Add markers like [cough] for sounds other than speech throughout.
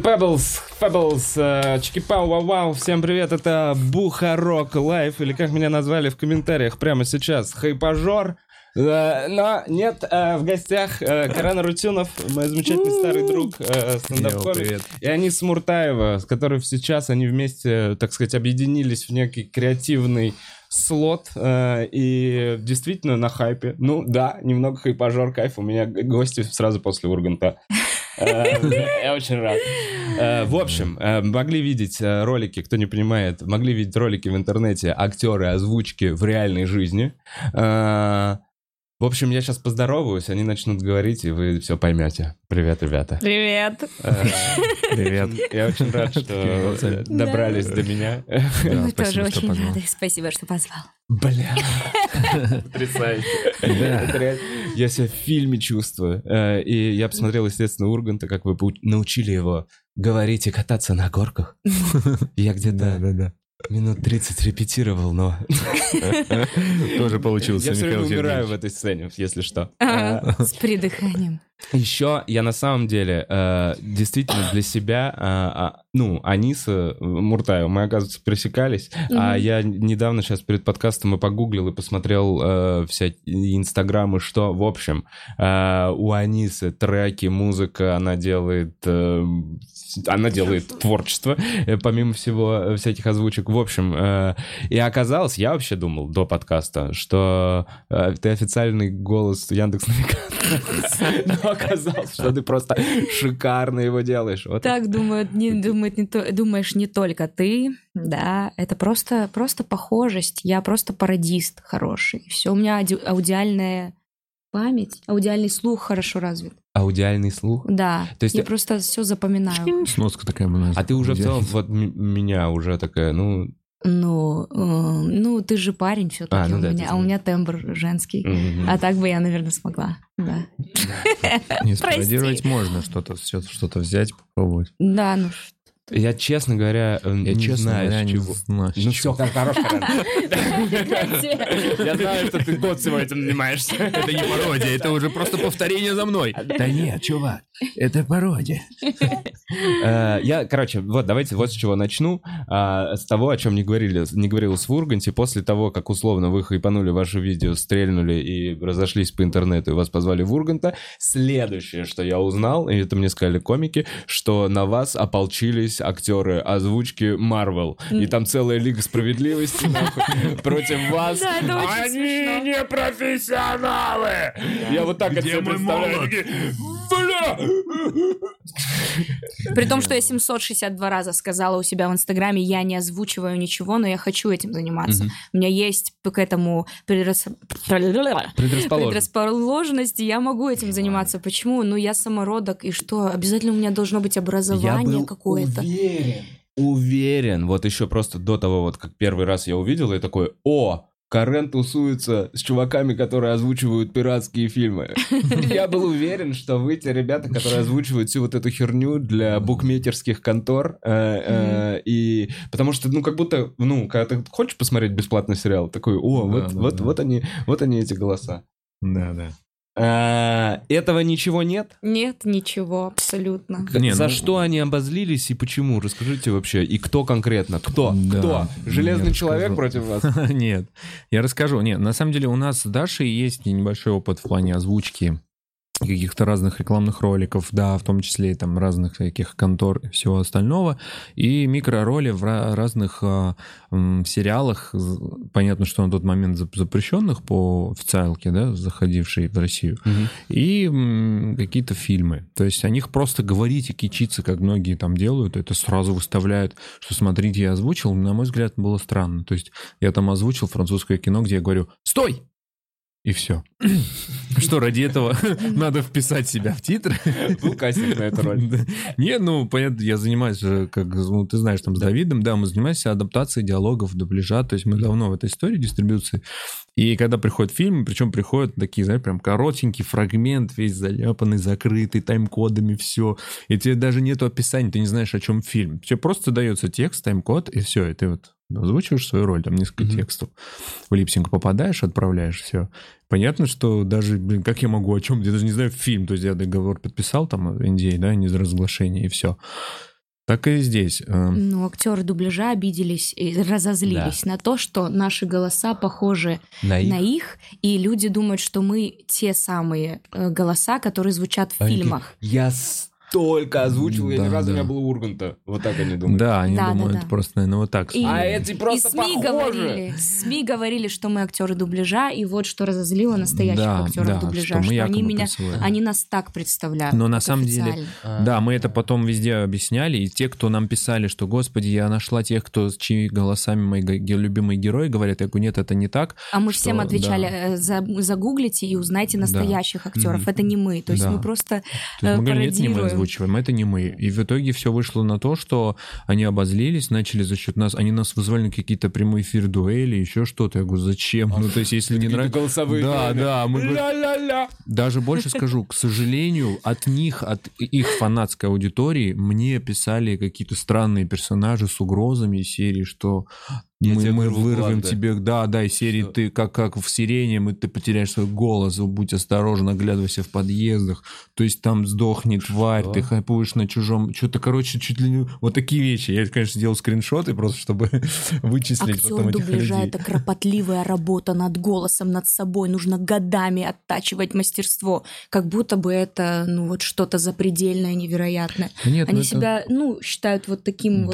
Pebbles, Pebbles, э, чики-пау, вау-вау, всем привет, это Бухарог Лайв, или как меня назвали в комментариях прямо сейчас, хайпажор, Э, но нет, э, в гостях э, Карен Арутюнов, мой замечательный старый друг, стендап-комик, и Аниса Муртаева, с которой сейчас они вместе, так сказать, объединились в некий креативный слот, э, и действительно на хайпе. Ну да, немного хайпажор, кайф, у меня гости сразу после Урганта. Э, [laughs] Я очень рад. Э, В общем, э, могли видеть ролики, кто не понимает, могли видеть ролики в интернете, актеры озвучки в реальной жизни. В общем, я сейчас поздороваюсь, они начнут говорить, и вы все поймете. Привет, ребята. Привет. Э, Привет. [laughs] Я очень рад, что э, добрались до меня. Мы тоже очень рады. Спасибо, что позвал. Бля. [laughs] Потрясающе. Я себя в фильме чувствую. Э, И я посмотрел, естественно, Урганта, как вы научили его говорить и кататься на горках. [laughs] Я где-то да, да. Минут 30 репетировал, но... [laughs] Тоже получился, Я все время Михаил умираю в этой сцене, если что. Ага, С придыханием. Еще я на самом деле э, действительно для себя, э, а, ну, Аниса э, Муртаева, мы, оказывается, пересекались, а я недавно сейчас перед подкастом и погуглил и посмотрел э, всякие инстаграмы, что, в общем, э, у Анисы треки, музыка, она делает, э, она делает творчество, э, помимо всего э, всяких озвучек. В общем, э, и оказалось, я вообще думал до подкаста, что э, ты официальный голос Яндекс Но оказалось, что ты просто шикарно его делаешь. Вот Так думают, не думает не то, думаешь не только ты, да, это просто просто похожесть. Я просто пародист хороший. Все у меня ауди- аудиальная память, аудиальный слух хорошо развит. Аудиальный слух. Да, То есть я ты- просто все запоминаю. Сноска такая у нас. А ты уже в целом, вот меня уже такая, ну... Ну, э, ну ты же парень все-таки А, ну у да, меня, ты а у меня тембр женский. м, А так бы я, наверное, смогла. Да. Не [laughs] спародировать можно, что-то что-то взять, попробовать. Да, ну Я, честно говоря, э, Я, не честно знаю, говоря, с не чего. знаю, с Ну чего. все, как хорош. [laughs] Я знаю, что ты год всего этим занимаешься. Это не пародия, это уже просто повторение за мной. Да нет, чувак, это пародия. Э, Я, короче, вот давайте вот с чего начну. А, С того, о чем не говорили, не говорилось в Урганте. После того, как условно вы хайпанули ваше видео, стрельнули и разошлись по интернету, и вас позвали в Урганта, следующее, что я узнал, и это мне сказали комики, что на вас ополчились актеры озвучки Марвел. И там целая Лига Справедливости [laughs] против вас. Они не профессионалы! Я вот так это себе представляю. Бля! При том, что я 762 раза сказала у себя в Инстаграме, я не озвучиваю ничего, но я хочу этим заниматься. У меня есть к этому предрас- Предрасположен. предрасположенность, и я могу этим заниматься. Почему? Ну, я самородок, и что? Обязательно у меня должно быть образование какое-то. уверен. Уверен. Вот еще просто до того, вот как первый раз я увидел, я такой, о, Карен тусуется с чуваками, которые озвучивают пиратские фильмы. [laughs] Я был уверен, что вы те ребята, которые озвучивают всю вот эту херню для букмекерских контор. э, э, И потому что, ну, как будто, ну, когда ты хочешь посмотреть бесплатный сериал, такой, о, Да, вот, да, вот, да. вот они, вот они эти голоса. Да, да. А, Этого ничего нет? Нет, ничего, абсолютно. Не, За ну- что они обозлились и почему? Расскажите вообще. И кто конкретно? Кто? Да, Кто? Железный человек против вас? [laughs] Нет, я расскажу. Нет, на самом деле у нас с Дашей есть небольшой опыт в плане озвучки каких-то разных рекламных роликов, да, в том числе и там разных всяких контор и всего остального, и микророли в ра- разных а, м, сериалах, понятно, что на тот момент зап- запрещенных по официалке, да, заходившей в Россию, и м, какие-то фильмы. То есть о них просто говорить и кичиться, как многие там делают, это сразу выставляют, что смотрите, я озвучил, на мой взгляд, было странно. То есть я там озвучил французское кино, где я говорю «Стой!» И все. [laughs] Что, ради этого [laughs] надо вписать себя в титры? Был кастинг на эту роль. [laughs] Да. Не, ну, понятно, я занимаюсь же, как, ну, ты знаешь, там, с Давидом, да, мы занимаемся адаптацией диалогов, дубляжа, то есть мы давно в этой истории дистрибуции. И когда приходят фильмы, причем приходят такие, знаешь, прям коротенький фрагмент, весь заляпанный, закрытый, тайм-кодами, все. И тебе даже нету описания, ты не знаешь, о чем фильм. Тебе просто дается текст, тайм-код, и все, и ты вот озвучиваешь свою роль, там несколько Мгм. текстов. В липсинг попадаешь, отправляешь, все. Понятно, что даже, блин, как я могу, о чем, я даже не знаю, фильм, то есть я договор подписал, там, NDA, да, не за разглашение, и все. Так и здесь. Э, Ну, актеры дубляжа обиделись и разозлились на то, что наши голоса похожи На на их, и люди думают, что мы те самые э, голоса, которые звучат в Они фильмах. Я столько озвучил, я ни Да, разу да. не был Урганта. Вот так они думают. Да, они Да, да, думают да. просто, наверное, вот так. И- А эти просто и СМИ похожи. говорили, СМИ говорили, что мы актеры дубляжа, и вот что разозлило настоящих Да, актеров да, дубляжа, что мы что, они меня, присылаем. они нас так представляют. Но на самом деле-. А. Да, мы это потом везде объясняли, и те, кто нам писали, что, господи, я нашла тех, кто с чьими голосами мои любимые герои говорят, я говорю, нет, это не так. А мы что- всем отвечали, да. э, за- загуглите и узнайте настоящих актеров. Мгм. Это не мы. То есть Да. мы просто То есть э, мы говорим, это не мы пародируем. Озвучиваем, это не мы. И в итоге все вышло на то, что они обозлились, начали за счет нас, они нас вызвали на какие-то прямые эфир дуэли, еще что-то. Я говорю, зачем? Ну, то есть, если не нравится... голосовые. Да, да, мы. Даже больше скажу, к сожалению, от них, от их фанатской аудитории мне писали какие-то странные персонажи с угрозами серии, что Я мы, мы вырвем глаз, да. тебе, да, да, из серии Что? ты как, как в сирене, мы, ты потеряешь свой голос, будь осторожен, оглядывайся в подъездах, то есть там сдохнет тварь, Что? ты хайпуешь на чужом, что-то, короче, чуть ли не... Вот такие вещи. Я, конечно, сделал скриншоты просто, чтобы [laughs] вычислить потом Актер этих дубляжа людей. это кропотливая работа над голосом, над собой. Нужно годами оттачивать мастерство. Как будто бы это, ну, вот что-то запредельное, невероятное. Да Нет, ну Они это- себя, ну, считают вот таким вот.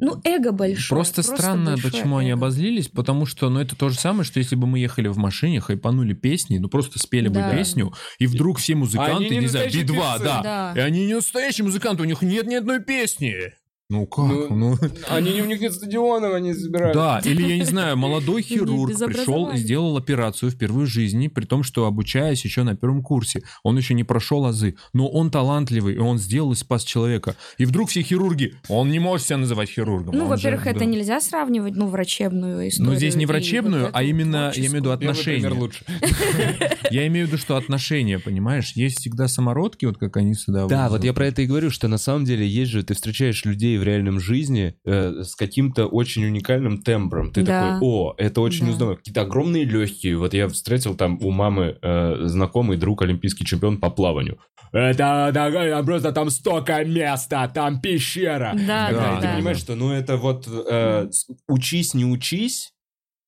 Ну, эго большое. Просто, странно, большое почему они эго. обозлились, потому что, ну, это то же самое, что если бы мы ехали в машине, хайпанули песни, ну, просто спели Да. бы песню, и вдруг все музыканты, Они не не знаю, настоящие Би-2, певцы. да, Да. и они не настоящие музыканты, у них нет ни одной песни. Ну, как? Ну, Ну, Они не у них нет стадионов, они собирают. да, или, я не знаю, молодой [laughs] хирург пришел и сделал операцию впервые в жизни, при том, что обучаясь еще на первом курсе. Он еще не прошел азы, но он талантливый, и он сделал и спас человека. И вдруг все хирурги, он не может себя называть хирургом. Ну, во-первых, это да. нельзя сравнивать, ну, врачебную историю. Ну, здесь не врачебную, вот а именно, я имею в виду, отношения. лучше. [laughs] Я имею в виду, что отношения, понимаешь? Есть всегда самородки, вот как они сюда... Да, вот- вот я про это и говорю, что на самом деле есть же, ты встречаешь людей в реальном жизни э, с каким-то очень уникальным тембром. Ты Да. такой, о, это очень Да. узнаваемо. Какие-то огромные легкие. Вот я встретил там у мамы э, знакомый друг, олимпийский чемпион по плаванию. Это да, там просто там столько места, там пещера. Да, Да, да, ты да. понимаешь, что ну это вот э, учись, не учись,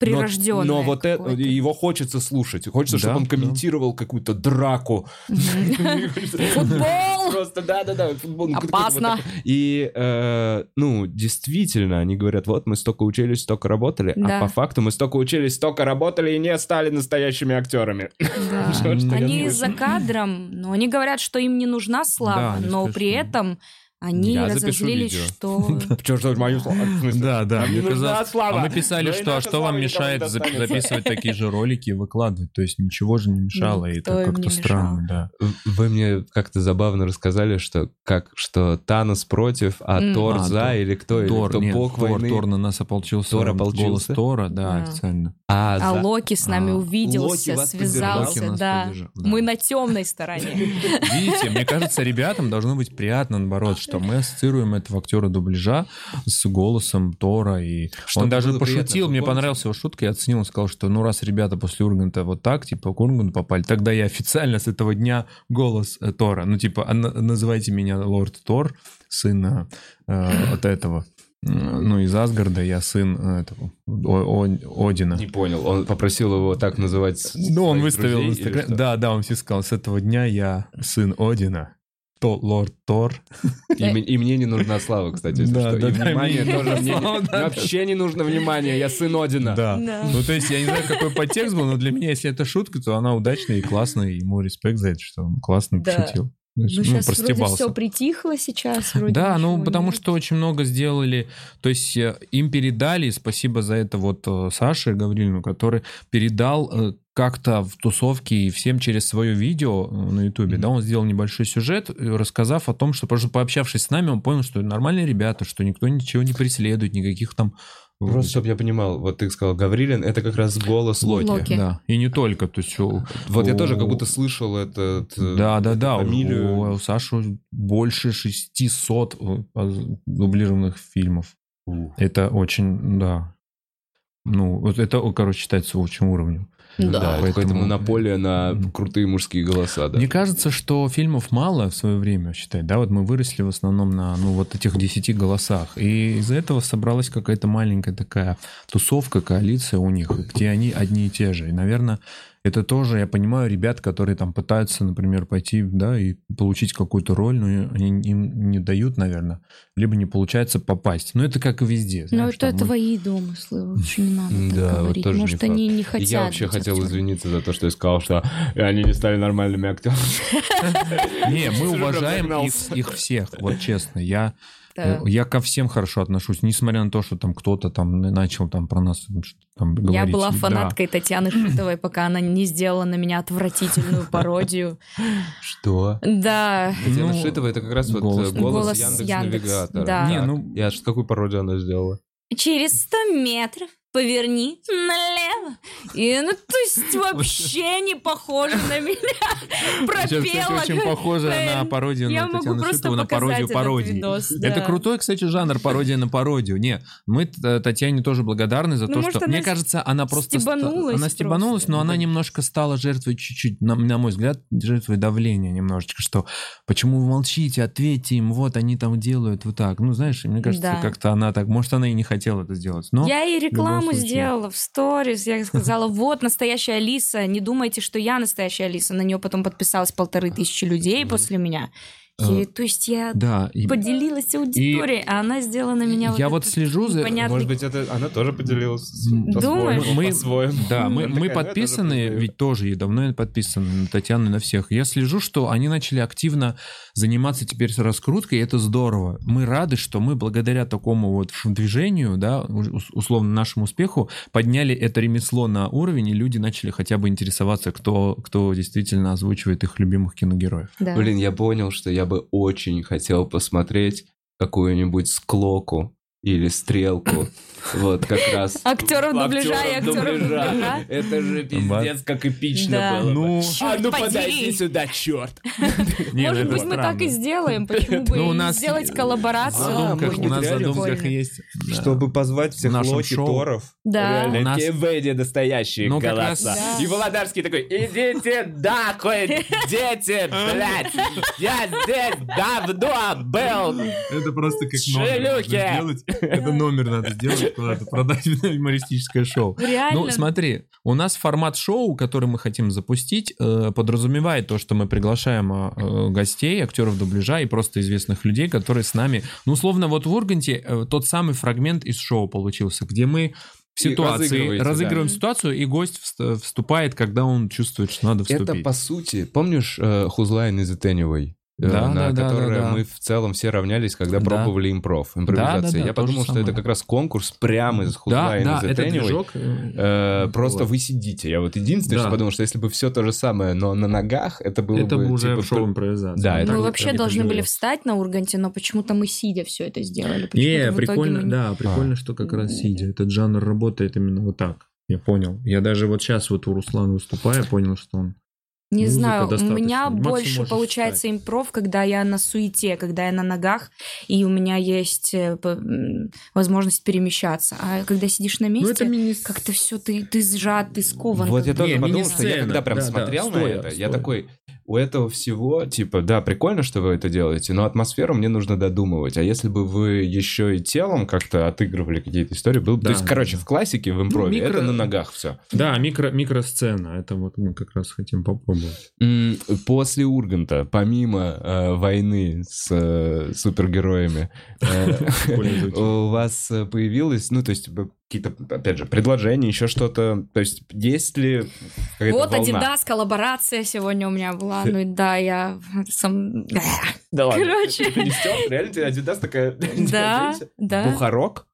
Прирожденное Но, вот это, его хочется слушать. Хочется, чтобы Да, он да. комментировал какую-то драку. Футбол! Просто, да-да-да, футбол. ну, Опасно. И, э, ну, действительно, они говорят, вот мы столько учились, столько работали, Да. а по факту мы столько учились, столько работали и не стали настоящими актерами. Да. [laughs] Они за кадром, но они говорят, что им не нужна слава, Да, но при этом они Я запишу разозлились, видео. что... Чё, что, мою? Да, да, мне казалось-. А мы писали, и что а что вам мешает записывать такие же ролики и выкладывать? То есть ничего же не мешало, и это как-то странно, да. Вы мне как-то забавно рассказали, что как что Танос против, а. Тор А, за, или кто, Тор, кто нет, бог Тор, войны. Тор на нас ополчился. Тор Голос ополчился? Тора, да, официально. А, А Локи с нами А, увиделся, связался, да. Мы на темной стороне. Видите, мне кажется, ребятам должно быть приятно, наоборот, что [laughs] мы ассоциируем этого актера дубляжа с голосом Тора. И Чтобы он даже приятно, пошутил, вы мне понравилась его шутка, я оценил, он сказал, что ну раз ребята после Урганта вот так, типа к Урганту попали, тогда я официально с этого дня голос э, Тора. Ну типа, а на- называйте меня Лорд Тор, сын э, от этого. Ну, из Асгарда я сын э, этого, О- О- Одина. Не понял, он попросил его так называть Ну, он выставил в Инстаграме. что? Да, да, он все сказал, с этого дня я сын Одина. То, лорд Тор. И, и мне не нужна слава, кстати, если Да, что. да, и да, внимание мне не тоже нужна мне, слава, мне да, вообще не нужно внимание, я сын Одина. Да. Да. Ну, то есть, я не знаю, какой подтекст был, но для меня, если это шутка, то она удачная и классная, и ему респект за это, что он классно Да. пошутил. Ну, ну, сейчас вроде простебался. все притихло сейчас. [laughs] вроде Да, ну потому нет. что очень много сделали, то есть э, им передали, спасибо за это вот э, Саше Гаврилину, который передал э, как-то в тусовке и всем через свое видео на Ютубе, Мгм. да, он сделал небольшой сюжет, рассказав о том, что просто пообщавшись с нами, он понял, что нормальные ребята, что никто ничего не преследует, никаких там... Просто, чтобы я понимал, вот ты сказал Гаврилин, это как раз голос Локи. Локи. Да, и не только, то есть... у- Вот я у- тоже как будто слышал этот... э, Да, да, да. фамилию. У, у Саши больше 600 э, дублированных фильмов. Это очень, да. Ну, вот это, короче, считается очень уровнем. Да, Да. это какая-то Поэтому- монополия на крутые мужские голоса, да. Мне кажется, что фильмов мало в свое время, считай, да, вот мы выросли в основном на, ну, вот этих десяти голосах, и из-за этого собралась какая-то маленькая такая тусовка, коалиция у них, где они одни и те же, и, наверное, это тоже, я понимаю, ребят, которые там пытаются, например, пойти, да, и получить какую-то роль, но они им не дают, наверное, либо не получается попасть. Но это как и везде. Ну, это мы- твои домыслы, лучше не надо так Да, вот говорить. тоже не Может, факт. они не И хотят Я вообще хотел актерами. извиниться за то, что я сказал, что они не стали нормальными актерами. [laughs] Не, мы уважаем их всех, вот честно. Я Да. Э, Я ко всем хорошо отношусь, несмотря на то, что там кто-то там начал там про нас там говорить. Я была Да. фанаткой Татьяны Шитовой, пока она не сделала на меня отвратительную пародию. Что? Да, Татьяна Ну, Шитова это как раз вот голос. э, голос Голос Яндекс Яндекс, Навигатора. да. Не, ну- Я ж какую пародию она сделала? через 100 метров поверни налево. И, ну, то есть вообще не похоже на меня. [laughs] Сейчас, Пропела. очень как- похоже на пародию на Татьяну Шитову, на пародию пародии. Это крутой, кстати, жанр пародия на пародию. Не, мы э, Татьяне тоже благодарны за Ну, то, что... Мне кажется, она просто... Она стебанулась, но она немножко стала жертвой чуть-чуть, на, мой взгляд, жертвой давления немножечко, что почему вы молчите, ответьте им, вот они там делают вот так. Ну, знаешь, мне кажется, как-то она так... Может, она и не хотела это сделать, но... Я ей рекламу случае. сделала в сторис. Я сказала, [laughs] вот настоящая Алиса. Не думайте, что я настоящая Алиса. На нее потом подписалось полторы тысячи людей после меня. И, Э, то есть я Да, и- поделилась аудиторией, а она сделала на меня Я вот вот слежу за- непонятный- Может быть, это она тоже поделилась Думаешь? Мы- по-своему. Да, мы, мы такая, «Ну, я тоже подписаны, признаю». ведь тоже и давно подписаны на Татьяну и на всех. Я слежу, что они начали активно заниматься теперь с раскруткой, и это здорово. Мы рады, что мы благодаря такому вот движению, да, ус- условно нашему успеху, подняли это ремесло на уровень, и люди начали хотя бы интересоваться, кто, кто действительно озвучивает их любимых киногероев. Да. Блин, я понял, что я бы очень хотел посмотреть какую-нибудь склоку или стрелку. [coughs] Вот как раз. Актеров дубляжа и Актеров актеров дубляжа. Это же пиздец, как эпично Да. было. бы. Ну, А ну подойди сюда, черт. [laughs] Может быть, мы так и сделаем. Почему бы Ну, сделать коллаборацию? А, у нас задумках есть. Чтобы позвать всех Локи. Торов. Да. Реально, настоящие Ну, голоса. И Володарский такой, идите нахуй, дети, блядь, я здесь давно был. Это просто как номер надо сделать. Это номер надо сделать, куда-то продать [laughs] юмористическое шоу. Реально. Ну, смотри, у нас формат шоу, который мы хотим запустить, э, подразумевает то, что мы приглашаем э, э, гостей, актеров дубляжа и просто известных людей, которые с нами... Ну, условно, вот в Урганте э, тот самый фрагмент из шоу получился, где мы в ситуации разыгрываем да. ситуацию, и гость вст- вступает, когда он чувствует, что надо вступить. Это по сути, помнишь э, Whose Line Э, Да, на да, которое да, да. мы в целом все равнялись, когда Да. пробовали импров, импровизации. Да, да, да, Я подумал, что самое. это как раз конкурс прямо из Whose Да, да, это anyway. движок. Э, Вот. Просто вы сидите. Я вот единственное, Да. что подумал, что если бы все то же самое, но на ногах, это было Это бы бы уже типа, шоу пр- импровизации. Да, это Мы вот вообще должны были встать на Урганте, но почему-то мы сидя все это сделали. Не, прикольно, мы да, прикольно, что как раз сидя. Этот жанр работает именно вот так. Я понял. Я даже вот сейчас вот у Руслана выступая, понял, что он... Не Музыка знаю, у меня больше получается встать. импров, когда я на суете, когда я на ногах, и у меня есть э, возможность перемещаться. А когда сидишь на месте, мини... как-то все, ты, ты сжат, ты скован. Вот я тоже Не, подумал, что я когда прям Да, да, смотрел на стоя, это, я стоя. такой, у этого всего, типа, да, прикольно, что вы это делаете, но атмосферу мне нужно додумывать. А если бы вы еще и телом как-то отыгрывали какие-то истории, был бы... Да, То есть, короче, в классике, в импрове, микро- это на ногах все. Да, микро, микросцена. Это вот мы как раз хотим попробовать. После Урганта, помимо э, войны с э, супергероями, э, [laughs] у вас появилось, ну, то есть, какие-то, опять же, предложения, еще что-то, то есть, есть ли какая-то Вот волна? Adidas коллаборация сегодня у меня была. Ну да, я сам... Да ладно. Короче. Ты не стёл? Реально тебе Adidas такая... [laughs] Да, да. Бухарок?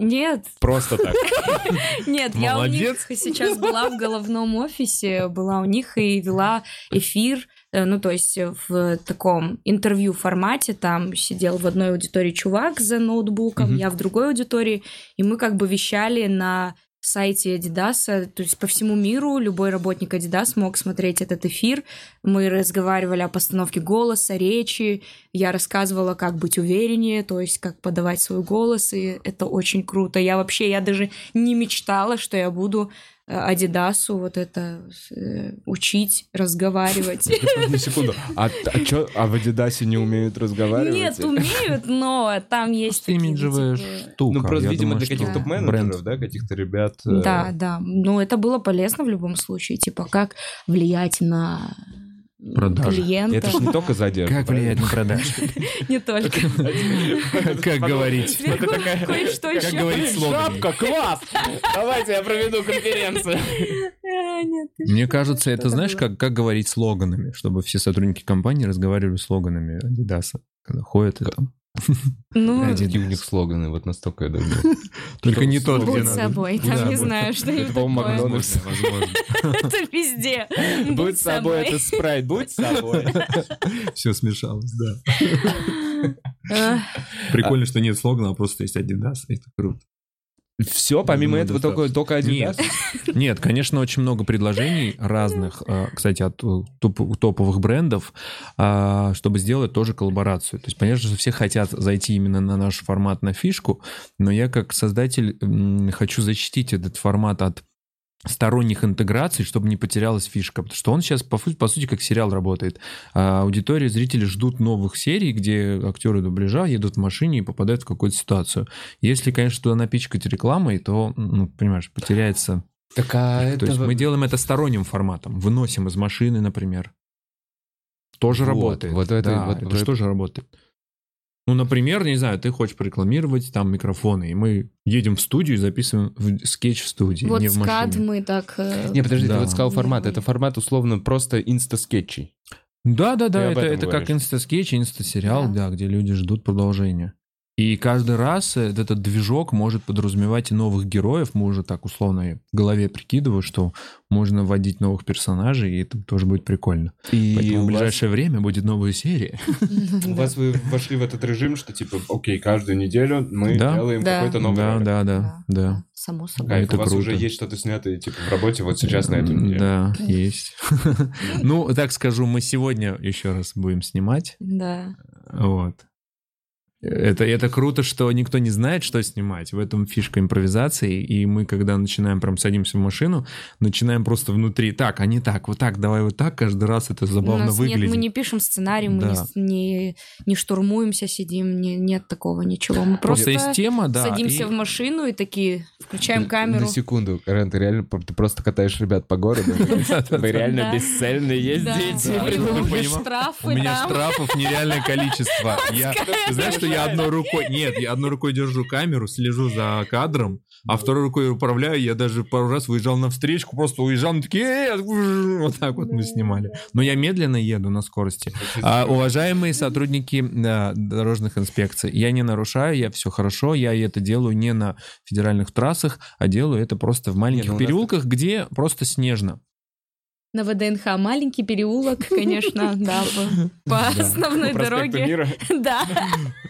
Нет, Просто так. [laughs] Нет, я у них сейчас была в головном офисе, была у них и вела эфир, э, ну, то есть в таком интервью формате, там сидел в одной аудитории чувак за ноутбуком, я в другой аудитории, и мы как бы вещали на сайте Adidas, то есть по всему миру любой работник Adidas мог смотреть этот эфир. Мы разговаривали о постановке голоса, речи, я рассказывала, как быть увереннее, то есть как подавать свой голос, и это очень круто. Я вообще, я даже не мечтала, что я буду Адидасу вот это э, учить, разговаривать. На секунду. А, а чё, а в Адидасе не умеют разговаривать? Нет, умеют, но там есть Просто имиджевая типа, штука. Ну, просто, Я видимо, думаю, для каких-то Да. топ-менеджеров, да, каких-то ребят. э, Да, да. Ну, это было полезно в любом случае. Типа, как влиять на Продажи. клиента. Это ж не только за одежду. Как влиять на продажи? [laughs] Не только. Как говорить? [laughs] Кое-что Как говорить слоган? Шапка, класс! Давайте я проведу конференцию. [laughs] А, Мне кажется, это знаешь, как, как говорить слоганами, чтобы все сотрудники компании разговаривали слоганами Адидаса, когда ходят и там. Ну, [laughs] Какие у них слоганы, вот настолько я думаю. [laughs] Только не тот, где будь надо. собой. Да, Там не будь- знаю, что Это, такое. Макдональдс. Возможно. [laughs] Это везде. Будь собой, это спрайт, будь собой. Все смешалось, да. Прикольно, что нет слогана, а просто есть Адидас. Это круто. Все, помимо Думаю, этого, только, только Нет. Adidas? [laughs] Нет, конечно, очень много предложений разных, э, кстати, от э, топ- топовых брендов, а, чтобы сделать тоже коллаборацию. То есть, понятно, что все хотят зайти именно на наш формат, на фишку, но я как создатель хочу защитить этот формат от сторонних интеграций, чтобы не потерялась фишка. Потому что он сейчас, по, по сути, как сериал работает. А аудитория, зрители ждут новых серий, где актеры дубляжа едут в машине и попадают в какую-то ситуацию. Если, конечно, туда напичкать рекламой, то, ну, понимаешь, потеряется. Так а То есть это... мы делаем это сторонним форматом. Выносим из машины, например. Тоже Вот, работает. вот это- Да, вот это это- же тоже работает. Ну, например, не знаю, ты хочешь порекламировать там микрофоны, и мы едем в студию и записываем в- скетч в студии, Вот не в скат машине. мы так... э, Не, подожди, Да. ты вот сказал формат. Это формат условно просто инста-скетчей. Да, да, да, это, это как инста-скетч, инста-сериал, Да. да. где люди ждут продолжения. И каждый раз э, этот движок может подразумевать и новых героев. Мы уже так условно в голове прикидываю, что можно вводить новых персонажей, и это тоже будет прикольно. И Поэтому в у вас- ближайшее время будет новая серия. [laughs] У вас вы вошли в этот режим, что типа, окей, каждую неделю мы делаем какой-то новый Да, да, да, да. Само собой. Кайф, Это у вас уже есть что-то снятое типа в работе вот сейчас на эту неделю. Да, есть. [laughs] Ну, так скажу, мы сегодня еще раз будем снимать. Да. Вот. Это, это круто, что никто не знает, что снимать. В этом фишка импровизации. И мы, когда начинаем, прям садимся в машину, начинаем просто внутри. Так, а не так, вот так, давай вот так. Каждый раз это У забавно нас выглядит. нет, мы не пишем сценарий, мы Да. не, с- не, не штурмуемся, сидим, не- нет такого ничего. Мы Просто просто есть тема, да. садимся и- в машину и такие включаем камеру. На секунду, Карен, ты реально ты просто катаешь ребят по городу? [laughs] Вы реально бесцельно Да. ездите. У У меня штрафов нереальное количество. [laughs] Я, знаешь, что я одной рукой... Нет, я одной рукой держу камеру, слежу за кадром, а второй рукой управляю. Я даже пару раз выезжал на встречку, просто уезжал, мы такие... «Э, Вот так вот мы снимали. Но я медленно еду на скорости. А, уважаемые сотрудники да, дорожных инспекций, я не нарушаю, я все хорошо, я это делаю не на федеральных трассах, а делаю это просто в маленьких ну нас- переулках, где просто снежно. На ВДНХ маленький переулок, [laughs] конечно, да, по, основной дороге. [laughs] Да.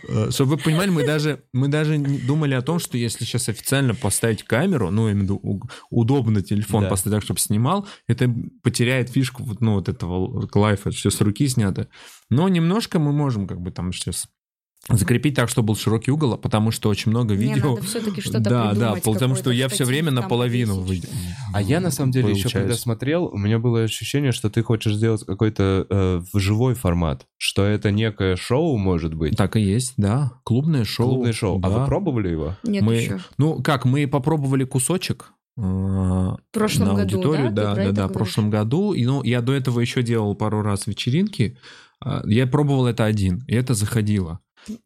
Э, Чтобы вы понимали, мы даже, мы даже не думали о том, что если сейчас официально поставить камеру, ну, именно у- удобно телефон Да. поставить так, чтобы снимал, это потеряет фишку вот, ну, вот этого лайфа, все с руки снято. Но немножко мы можем как бы там сейчас закрепить так, чтобы был широкий угол, потому что очень много Не, видео... надо все-таки что-то да, да, потому что я все время наполовину повесить. вы- А я на самом деле еще когда смотрел, у меня было ощущение, что ты хочешь сделать какой-то э, живой формат, что это некое шоу может быть. Так и есть, да. Клубное шоу. Клубное шоу. А да. вы пробовали его? Нет мы, еще. ну как, мы попробовали кусочек э, В прошлом на году, аудиторию, да? да, да, да, в прошлом году. И ну, я до этого еще делал пару раз вечеринки. А, Я пробовал это один, и это заходило.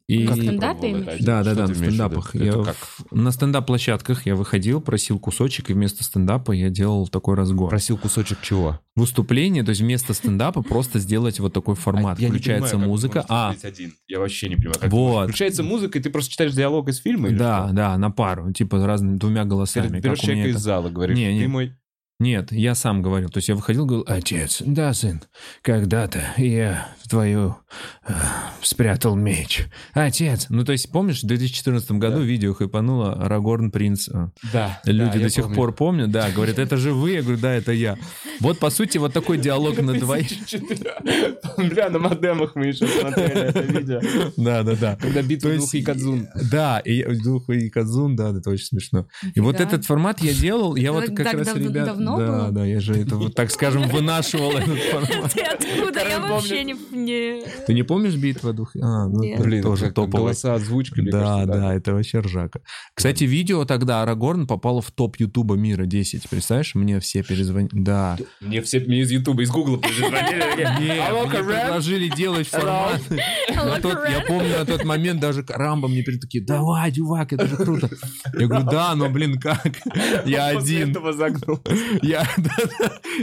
И... Как стендапе? Да, да, Что да, на стендапах. Я в- На стендап-площадках я выходил, просил кусочек, и вместо стендапа я делал такой разгон. Просил кусочек чего? Выступление, то есть вместо стендапа [laughs] просто сделать вот такой формат. А Включается понимаю, музыка. А, один. Я вообще не понимаю. Как Вот. Включается музыка, и ты просто читаешь диалог из фильма? или да, да, на пару, типа разными двумя голосами. Ты берешь человека это. из зала, говоришь, Не, не. ты мой... Нет, я сам говорил. То есть я выходил, говорил, отец, да, сын, когда-то я в твою э, спрятал меч. Отец. Ну, то есть, помнишь, в 2014 году видео хайпануло Арагорн Принц. э, Да. Люди да, до сих помню. пор помнят, да, говорят, это же вы, я говорю, да, это я. Вот, по сути, вот такой диалог на двоих. 2004. [laughs] Бля, на модемах мы еще смотрели это видео. Да, да, да. Когда битва двух Якадзун. Да, и двух и Кадзун, да, это очень смешно. И вот этот формат я делал, я вот как раз ребят... давно да, было? да, я же это, вот, так скажем, [laughs] вынашивал этот формат. Ты откуда? Я вообще не... Ты не помнишь битва двух? А, ну, Блин, тоже топовый. голоса, озвучка, Да, да, это вообще ржака. Кстати, видео тогда Арагорн попало в топ Ютуба мира 10. Представляешь, мне все перезвонили. Да. Мне все мне из Ютуба, из Гугла перезвонили. Нет, мне предложили делать формат. [laughs] На тот- Я помню, на тот момент даже Рамбо мне перед такие, давай, чувак, это же круто. Я говорю, да, но, блин, как? [laughs] Я После один. этого загнул. Я,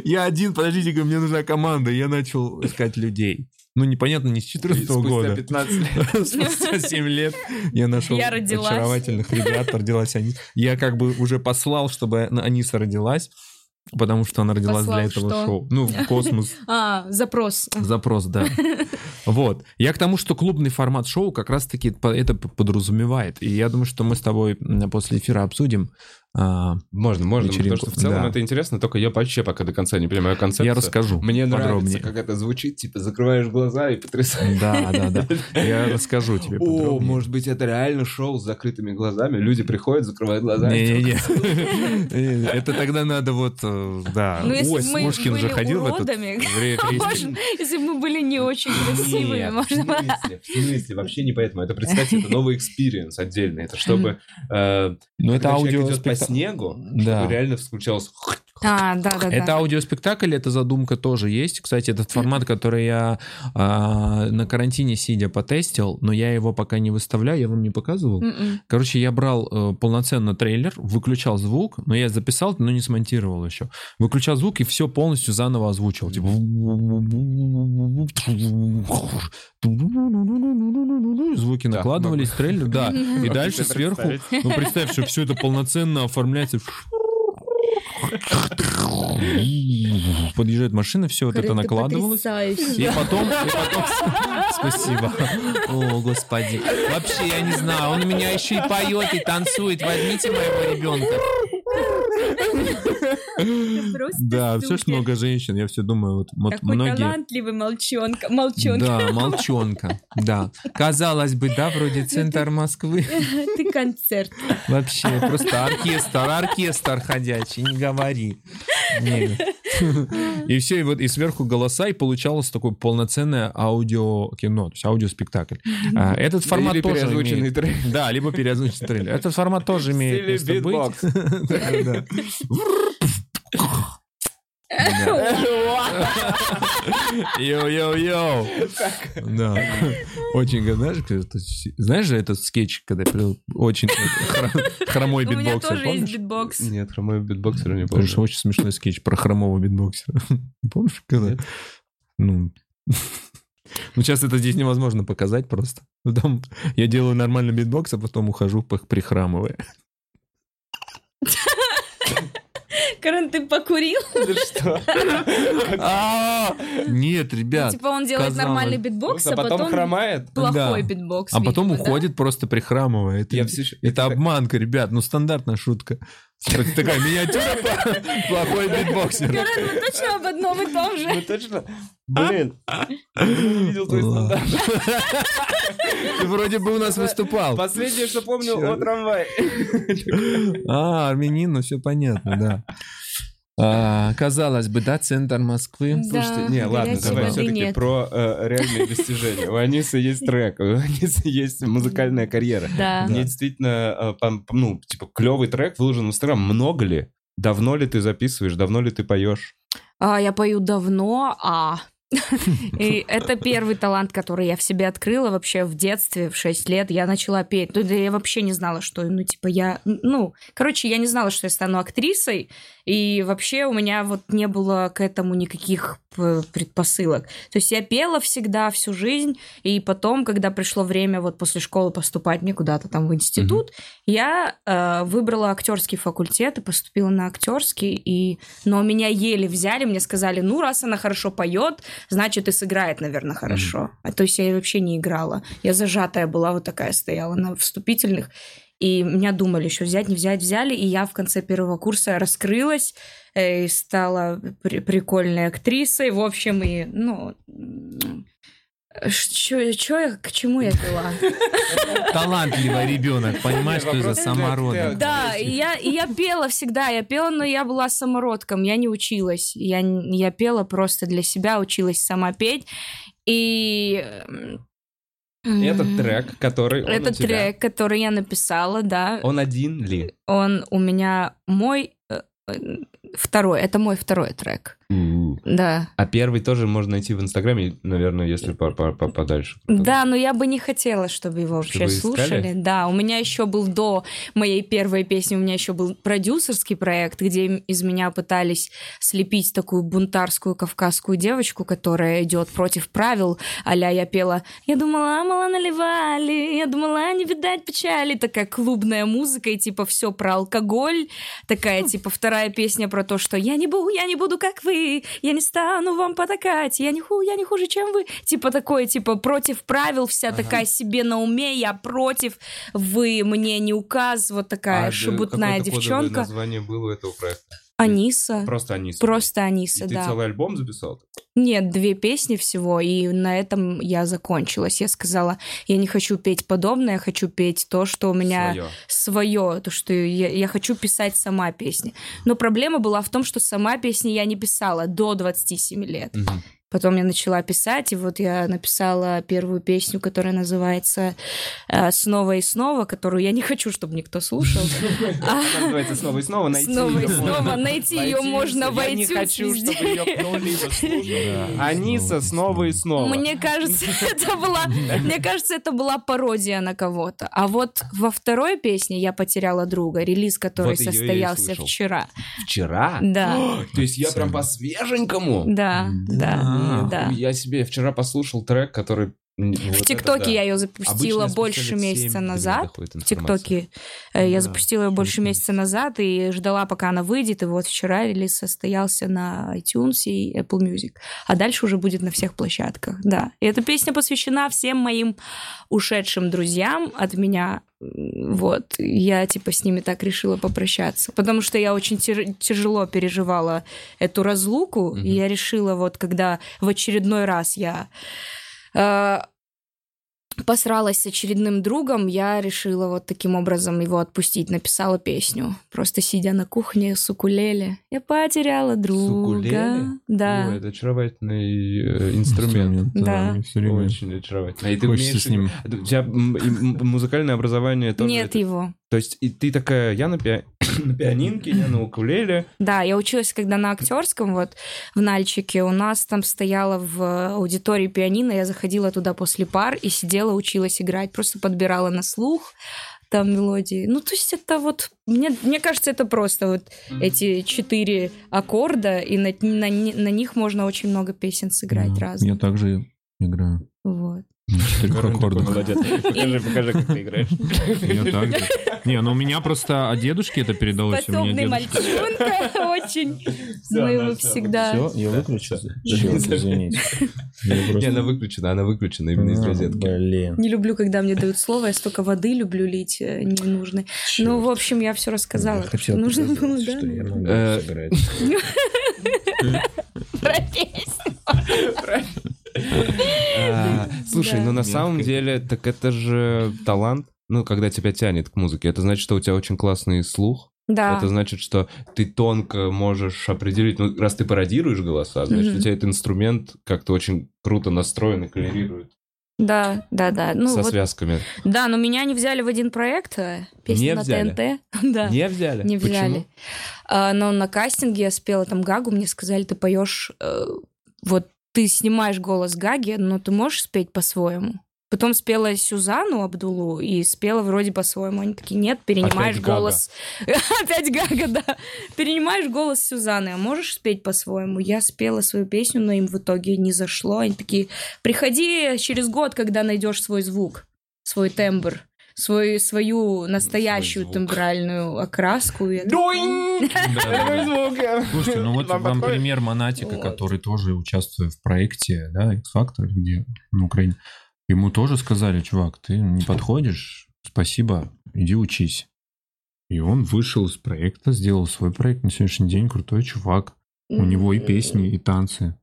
я один, подождите, говорю, мне нужна команда. Я начал искать людей. Ну, непонятно, не с 14 Спустя года. 15 лет. [laughs] Спустя 7 лет я нашел Я очаровательных ребят, родилась они. Я как бы уже послал, чтобы Аниса родилась, потому что она родилась Послал для этого что? шоу. Ну, в космос. [laughs] А, запрос. Запрос, да. Вот. Я к тому, что клубный формат шоу как раз-таки это подразумевает. И я думаю, что мы с тобой после эфира обсудим. А, Можно, можно, потому Вечеринку, что в целом да. это интересно, только я вообще пока до конца не понимаю концепцию. Я расскажу Мне нравится, подробнее. как это звучит, типа закрываешь глаза и потрясаешь. Да, да, да. Я расскажу тебе О, подробнее. может быть, это реально шоу с закрытыми глазами. Люди приходят, закрывают глаза. и Не-не-не. Это тогда надо вот, э, да. Ну, Ой, бы мы Мушкин же ходил в этот... если бы мы были не очень в можно... в смысле, вообще не поэтому. Это, представьте, это новый experience отдельный. Это чтобы, э, Ну, это аудиокнигу, Да. чтобы реально включался... А, да, да, Это да. аудиоспектакль, эта задумка тоже есть. Кстати, этот формат, который я а, на карантине сидя потестил, но я его пока не выставляю, я вам не показывал. М-м. Короче, я брал э, полноценно трейлер, выключал звук, но я записал, но не смонтировал еще. Выключал звук и все полностью заново озвучил. Типа... Звуки Да, накладывались трейлер, да. [laughs] И дальше сверху, ну представь, что все это полноценно оформляется. Подъезжает машина, все вот это накладывалось. потрясающий. И потом, и потом... [laughs] Спасибо. О, господи. Вообще, я не знаю, он у меня еще и поет, и танцует. Возьмите моего ребенка. Да, все ж много женщин. Я все думаю, вот, Такой многие... талантливый молчонка. Молчонка. Да, молчонка. Да. Казалось бы, да, вроде центр Москвы. [laughs] Ты концерт. Вообще, просто оркестр, оркестр ходячий, не говори. И все, и вот и сверху голоса, и получалось такое полноценное аудиокино, то есть аудиоспектакль. А, Этот формат Или тоже имеет... трейлер. Да, либо переозвученный трейлер. Этот формат тоже имеет место быть. [laughs] Йоу-йоу-йоу. Да. Очень, знаешь, знаешь же этот скетч, когда очень хро- хромой У меня битбоксер, тоже есть битбокс. Нет, хромой битбоксера не помню. очень смешной скетч про хромого битбоксера. [laughs] Помнишь, когда? Ну, ну, сейчас это здесь невозможно показать просто. Потом я делаю нормальный битбокс, а потом ухожу пох- прихрамывая. [laughs] Карен, ты покурил? [laughs] Да что? А, Нет, ребят. Типа он делает нормальный битбокс, А потом хромает? плохой битбокс. А потом уходит просто прихрамывая. Это обманка, ребят. Ну, стандартная шутка. Так- Такая миниатюра [laughs] плохой битбоксер. Карен, мы точно об одном и том же. Ну точно? Блин. Видел твой стендап. Ты вроде бы у нас выступал. Последнее, что помню, о трамвае. [laughs] А, армянин, ну все понятно, да. А, казалось бы, да, центр Москвы. Слушайте, Да, не, ладно, горячей давай все-таки нет. про э, реальные достижения. У Анисы есть трек, у Анисы есть музыкальная карьера. Да. Мне действительно, э, ну, типа, клевый трек выложен в Инстаграм. Много ли? Давно ли ты записываешь? Давно ли ты поешь? А, я пою давно, а [laughs] И это первый талант, который я в себе открыла вообще в детстве, в 6 лет. Я начала петь. Ну, да я вообще не знала, что, ну, типа, я... Ну, короче, я не знала, что я стану актрисой. И вообще у меня вот не было к этому никаких п- предпосылок. То есть я пела всегда всю жизнь, и потом, когда пришло время вот после школы поступать мне куда-то там в институт, я э, выбрала актерский факультет и поступила на актерский, и... но меня еле взяли, мне сказали, ну, раз она хорошо поет, значит, и сыграет, наверное, хорошо. А то есть я вообще не играла. Я зажатая была, вот такая стояла на вступительных. И меня думали еще взять, не взять, взяли. И я в конце первого курса раскрылась э, и стала при- прикольной актрисой. В общем, и, ну... Что я, к чему я пила? [laughs] Талантливый ребенок, понимаешь, что за самородок. Да, я, я пела всегда, я пела, но я была самородком, я не училась. Я, я пела просто для себя, училась сама петь. И... Этот трек, который он у Это тебя, трек, который я написала, да. Он один ли? Он у меня мой э, э, второй, это мой второй трек. Да. А первый тоже можно найти в Инстаграме, наверное, если по- по- по- подальше. Да, но я бы не хотела, чтобы его вообще Чтобы слушали. Да, у меня еще был до моей первой песни, у меня еще был продюсерский проект, где из меня пытались слепить такую бунтарскую кавказскую девочку, которая идет против правил, аля я пела «Я думала, мало наливали, я думала, не видать печали», такая клубная музыка, и типа все про алкоголь, такая типа вторая песня про то, что «Я не буду, я не буду, как вы, я не стану вам потакать, я не, ху, я не хуже, чем вы». Типа такое, типа против правил, вся такая себе на уме, я против, вы мне не указ, вот такая А, шебутная девчонка. название было этого проекта? Аниса. Просто Аниса. Просто И Аниса, ты да. целый альбом записал? Нет, две песни всего, и на этом я закончилась. Я сказала, я не хочу петь подобное, я хочу петь то, что у меня Своё. свое, то, что я, я хочу писать сама песни. Но проблема была в том, что сама песни я не писала до 27 лет. Мгм. Потом я начала писать, и вот я написала первую песню, которая называется э, «Снова и снова», которую я не хочу, чтобы никто слушал. [laughs] А, Называется снова и снова найти Снова и снова найти ее можно в Я не хочу, чтобы ее кто-либо слушал. Аниса снова и снова. Мне кажется, [laughs] это была, мне кажется, это была пародия на кого-то. А вот во второй песне я потеряла друга, релиз, который и состоялся вчера. Вчера? Да, [gasps] То есть я прям по свеженькому? да, да, А, да. Я себе вчера послушал трек, который... В ТикТоке я ее запустила больше месяца назад. В ТикТоке э, я Да, запустила ее больше месяца назад и ждала, пока она выйдет. И вот вчера релиз состоялся на iTunes и Apple Music. А дальше уже будет на всех площадках. Да. И эта песня посвящена всем моим ушедшим друзьям от меня. Вот. Я типа с ними так решила попрощаться. Потому что я очень тяж- тяжело переживала эту разлуку. Мгм. И я решила вот, когда в очередной раз я э, посралась с очередным другом, я решила вот таким образом его отпустить. Написала песню. Просто сидя на кухне с укулеле. Я потеряла друга. укулеле? Да. Ой, это очаровательный э, инструмент. Да. всё время. Очень очаровательный. И ты Хочется умеешь- с ним. У тебя музыкальное образование тоже... Нет это- его. То есть и ты такая, я на, пиа- [laughs] на пианинке, я на укулеле. Да, я училась, когда на актерском, вот в Нальчике, у нас там стояла в аудитории пианино, я заходила туда после пар и сидела, училась играть, просто подбирала на слух там мелодии. Ну, то есть это вот, мне, мне кажется, это просто вот эти четыре аккорда, и на, на, на них можно очень много песен сыграть Да, разных. Я также играю. Вот. Аккордах. Молодец. Покажи, покажи, как ты играешь. Я также. Не, ну у меня просто от дедушки это передалось. Способный мальчонка, очень. Мы его всегда... Всё, я. Чёрт, извините. Не, она выключена, она выключена именно из А, розетки. Блин. Не люблю, когда мне дают слово, я столько воды люблю лить э, ненужной. Ну, в общем, я все рассказала, нужно было, да? что я могу Э. [laughs] Про песню. А, Слушай, ну на самом деле, так это же талант. Ну, когда тебя тянет к музыке, это значит, что у тебя очень классный слух. Да. Это значит, что ты тонко можешь определить, ну, раз ты пародируешь голоса, значит, у тебя этот инструмент как-то очень круто настроен и коллерирует Да, да, да. Ну, со вот, связками. да, но меня не взяли в один проект. э, Песня Не на взяли? ТНТ. [laughs] Да. Не взяли? Не взяли. Почему? А, но на кастинге я спела там Гагу, мне сказали, ты поешь э, вот ты снимаешь голос Гаги, но ты можешь спеть по-своему. Потом спела Сюзанну Абдулу и спела вроде по-своему. Они такие, нет, перенимаешь Опять Гага. голос... [laughs] Опять Гага, да. Перенимаешь голос Сюзанны, а можешь спеть по-своему? Я спела свою песню, но им в итоге не зашло. Они такие, приходи через год, когда найдешь свой звук, свой тембр, свой, свою настоящую звук. тембральную окраску. Это- Слушайте, ну вот Вам пример Монатика, Вот. который тоже участвует в проекте, да, X-Factor, где на Украине. Ему тоже сказали, чувак, ты не подходишь, спасибо, иди учись. И он вышел из проекта, сделал свой проект. На сегодняшний день крутой чувак. У него и песни, и танцы.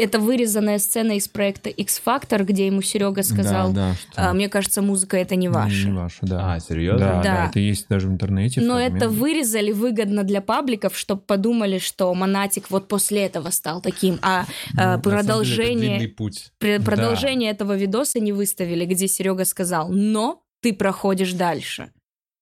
Это вырезанная сцена из проекта X-Factor, где ему Серега сказал, да, да, что «А, мне кажется, музыка это не ваша. Не ваша, да. А, серьезно? Да, да, Да. это есть даже в интернете. Но фрагмент. это вырезали выгодно для пабликов, чтобы подумали, что Монатик вот после этого стал таким, а, а, На самом деле, это продолжение, путь. пр- продолжение этого видоса не выставили, где Серега сказал, но ты проходишь дальше.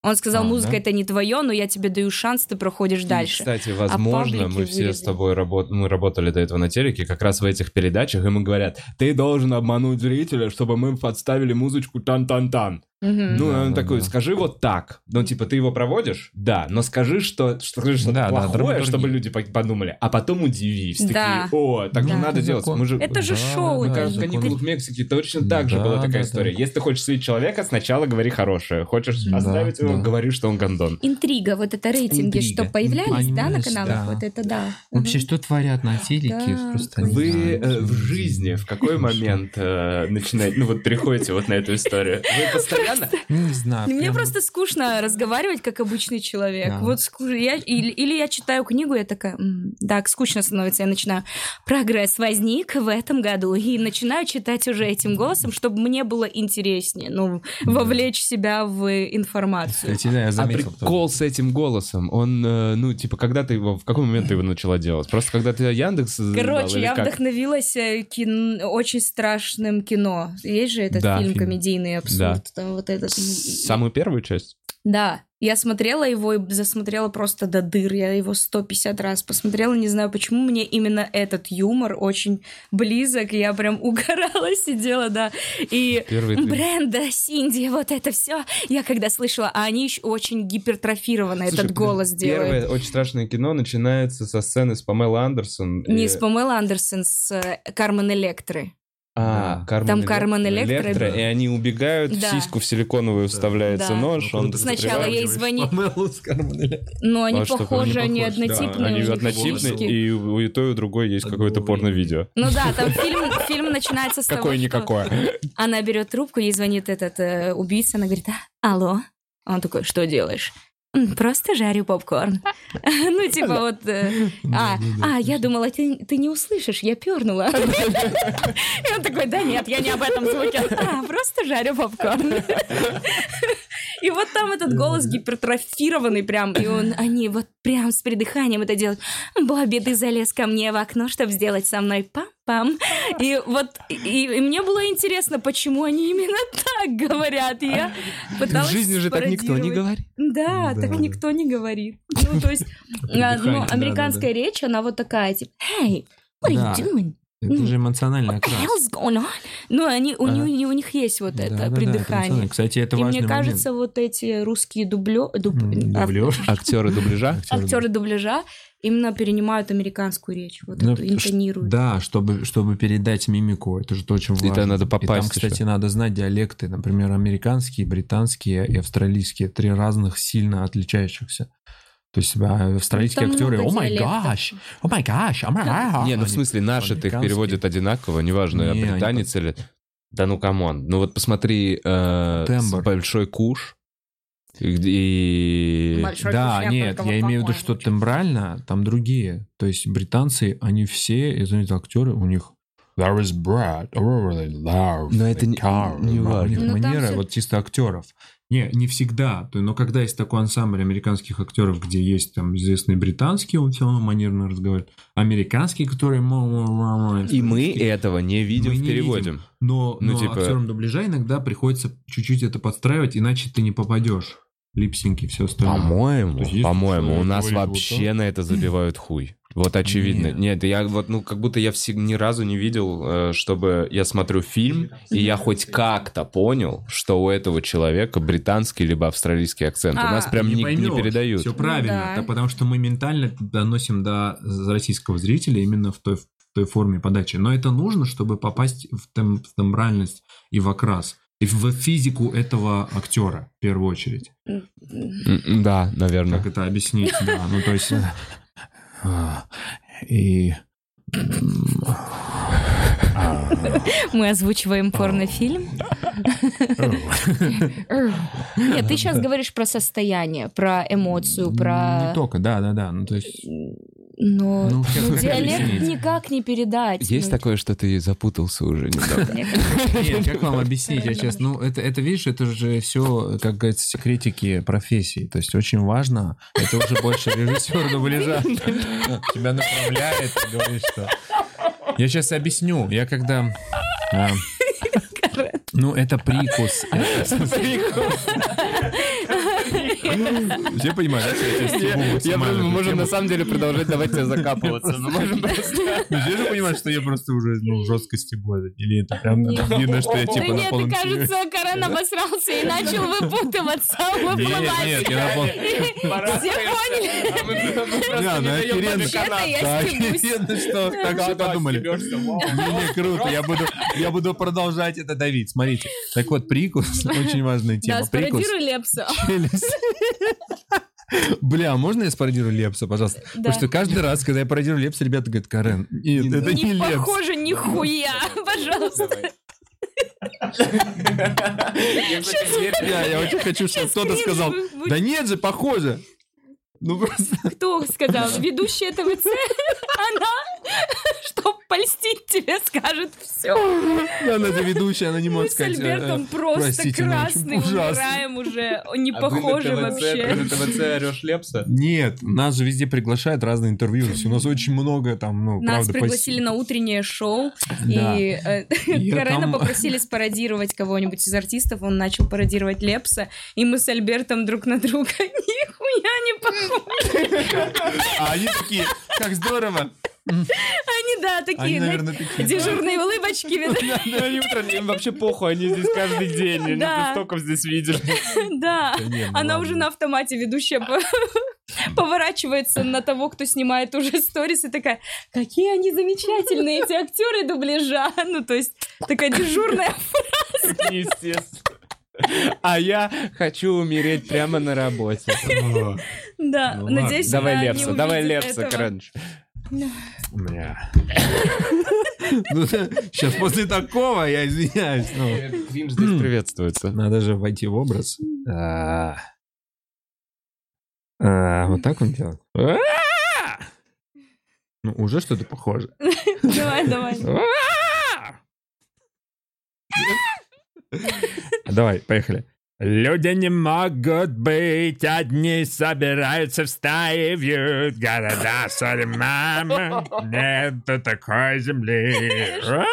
Он сказал, А, музыка да? это не твое, но я тебе даю шанс, ты проходишь И, дальше. кстати, возможно, паблики мы все с вырезали. тобой работ... мы работали до этого на телеке, как раз в этих передачах, мы говорят, ты должен обмануть зрителя, чтобы мы подставили музычку тан-тан-тан. Ну, Да, он да, такой, да. скажи вот так. Ну, типа, ты его проводишь? Да, но скажи, что, что скажи что-то Да, да, плохое, драматургия. чтобы люди по- подумали, а потом удивись. Да. Такие, о, так же Да. надо Это делать. закон. Мы же... Это же Да, шоу. да, же- в каникулах в Мексике точно так же Да, была такая да, история. да. Если ты хочешь слить человека, сначала говори хорошее. Хочешь Да, оставить его, да. говори, что он гондон. Интрига, вот это рейтинги, Интрига. что появлялись, да, на Понимаешь, каналах, да. вот это да. Вообще, что творят на телеке? Да. Просто Вы э, что в жизни в какой момент э, начинаете, ну вот переходите вот на эту историю? Вы постоянно... [laughs] Не знаю. Мне прям- просто скучно разговаривать как обычный человек. Да. Вот ску- я, или, или я читаю книгу, я такая, «М, так, скучно становится, я начинаю, прогресс возник в этом году, и начинаю читать уже этим голосом, чтобы мне было интереснее, ну, вовлечь себя в информацию. Кстати, да, я А заметил. прикол с этим голосом, он, э, ну, типа, когда ты его, в какой момент ты его начала делать? Просто когда ты Яндекс Короче, я как? вдохновилась э, очень страшным кино. Есть же этот Да, фильм, фильм. комедийный абсурд. Там вот этот. Самую первую часть? Да, я смотрела его и засмотрела просто до дыр. Я его 150 раз посмотрела. Не знаю, почему мне именно этот юмор очень близок. Я прям [laughs] угорала, сидела, да. И. Бренда, Синди, вот это все. Я когда слышала, а они еще очень гипертрофированно Слушай, этот голос делают. Первое очень страшное кино начинается со сцены с Памелой Андерсон. Не и- с Памелой Андерсон, с э, Кармен Электры. А, Да. Кармен Там Кармен Электро. и они убегают, в Да. сиску в силиконовую вставляется Да. нож, он Сначала ей звонит. Электро. Но они А что, похожи, они они похожи, да. однотипные. Они у них однотипны, сиськи. и у и той, и у другой есть какое-то порно-видео. Ну да, там фильм, фильм начинается с того, что Какое-никакое. она берет трубку, ей звонит этот э, убийца, она говорит, «А, алло. Он такой, что делаешь? «М, Просто жарю попкорн. [laughs] Ну, типа вот... э, А, а, я думала, ты ты не услышишь, я пернула. [laughs] И он такой, да нет, я не об этом звуке. [laughs] А, просто жарю попкорн. И вот там этот голос гипертрофированный прям, и он, они вот прям с придыханием это делают. Бобби, ты залез ко мне в окно, чтобы сделать со мной пам-пам. И вот, и, и мне было интересно, почему они именно так говорят. И я пыталась В жизни же так никто не говорит. Да, Да, так да. никто не говорит. Ну, то есть, [laughs] а, ну, да, американская речь, она вот такая, типа, hey, what are Да. you doing? Это же эмоциональный What the hell's going on? Ну, они, у, А. них, у них есть вот Да, это да, да, это придыхание. эмоционально. Кстати, это И важный мне кажется, вот эти русские дублё... дуб- момент. ав- Дублёр. Актеры дубляжа? актеры дубляжа именно перенимают американскую речь, вот Ну, эту интонируют. Да, чтобы, чтобы передать мимику, это же то, очень важно. Это надо И попасть там, кстати, еще. надо знать диалекты, например, американские, британские и австралийские. Три разных сильно отличающихся. То есть а, австралийские Там актеры, oh my gosh, oh my gosh, Не, ну в смысле наши-то их переводят одинаково, неважно, Не, они британец или... Да ну come on. Ну вот посмотри, э, Тембр. с Большой Куш. И... Большой Да, нет, я имею в виду, что тембрально там другие. То есть британцы, они все, извините, актеры, у них There is bread, really love, Но это не- car. не У важно. них Ну, манера всё- вот чисто актеров. Не, не всегда. Но когда есть такой ансамбль американских актеров, где есть там известные британские, он все равно манерно разговаривает. Американские, которые... И мы этого не видим Мы в не переводе. видим. Но, Ну, но типа- актерам дубляжа иногда приходится чуть-чуть это подстраивать, иначе ты не попадешь. Липсинки, все остальное. По-моему, есть, по-моему, у нас вот вообще на это забивают хуй. Вот очевидно. Нет. Нет, я вот, ну, как будто я всег- ни разу не видел, э, чтобы я смотрю фильм, и я хоть как-то понял, что у этого человека британский либо австралийский акцент. У А, нас прям не, не поймешь. передают. Все правильно, да. да, потому что мы ментально доносим до российского зрителя именно в той, в той форме подачи. Но это нужно, чтобы попасть в, тем- в тембральность и в окрас. И в физику этого актера, в первую очередь. Да, наверное. Как это объяснить? Да, ну то есть... э, И... Мы озвучиваем порнофильм. Нет, ты сейчас говоришь про состояние, про эмоцию, Не про... только, да, да, да. Ну то есть... Но Ну, ну, диалект объяснить? никак не передать. Есть Ну, такое, что ты запутался уже недавно. Нет, как вам объяснить, я сейчас, ну, это, это, видишь, это же все, как говорится, секретики профессии. То есть очень важно, это уже больше режиссер дубляжа тебя направляет и говорит, что... Я сейчас объясню. Я когда... а, ну, это прикус. [laughs] Все понимают, да, я максимально эту тему? самом деле продолжать давать тебя закапываться. Мы можем просто... Ну, все же понимают, что я просто уже, ну, жестко стебу. Или это прям Нет. видно, что я Да типа на нет, полном серьезе. кажется, Карен обосрался и начал выпутываться, выплывать. Нет, нет, я на полном... Все поняли? Да, ну охеренно. Вообще-то я Да, стебусь. охеренно, что так все подумали. Не, круто, я буду, я буду продолжать это давить. Смотрите. Так вот, прикус, очень важная Да, тема. Прикус. спародируй Лепса. челюсть. Бля, а можно я спародирую Лепса, пожалуйста? Да. Потому что каждый раз, когда я пародирую Лепса, ребята говорят, Карен, нет, это не Не Лепс. похоже нихуя, [laughs] пожалуйста. Я, очень [laughs] хочу, чтобы кто-то сказал, да нет же, похоже. Ну просто... Кто сказал? Ведущая ТВЦ? [laughs] Она, чтоб польстить тебе, скажет все. Она же ведущая, она не Мы может с сказать. э, Альбертом э, просто ну, красный, умираем уже, А не похожи вообще. ТВЦ орешь Лепса? Нет, нас же везде приглашают разные интервью. У нас очень много там, ну, Нас пригласили на утреннее шоу, и э, Карена попросили спародировать кого-нибудь из артистов, он начал пародировать Лепса, и мы с Альбертом друг на друга [laughs] нихуя не похожи. А они такие, как здорово. Они, да, такие, Знаете, наверное, такие. дежурные улыбочки, [laughs] им вообще похуй, они здесь каждый день, они столько здесь видели. [laughs] Да, ну она уже на автомате ведущая по- [laughs] поворачивается на того, кто снимает уже сторис, и такая, какие они замечательные, эти актеры дубляжа. Ну, то есть, такая дежурная. Естественно. А я хочу умереть прямо на работе. Да, Ну надеюсь, Давай Лепса, давай Лепса, этого. Бля. Ну, [laughs] сейчас после такого, я извиняюсь. ну, Кринж здесь приветствуется. Надо же войти в образ. А. А, Вот так он делает. А! Ну, уже что-то похоже. [laughs] Давай, давай. Давай, поехали. Люди не могут быть одни, собираются в стаи, вьют города, сори, мама, [laughs] нету такой земли. [laughs]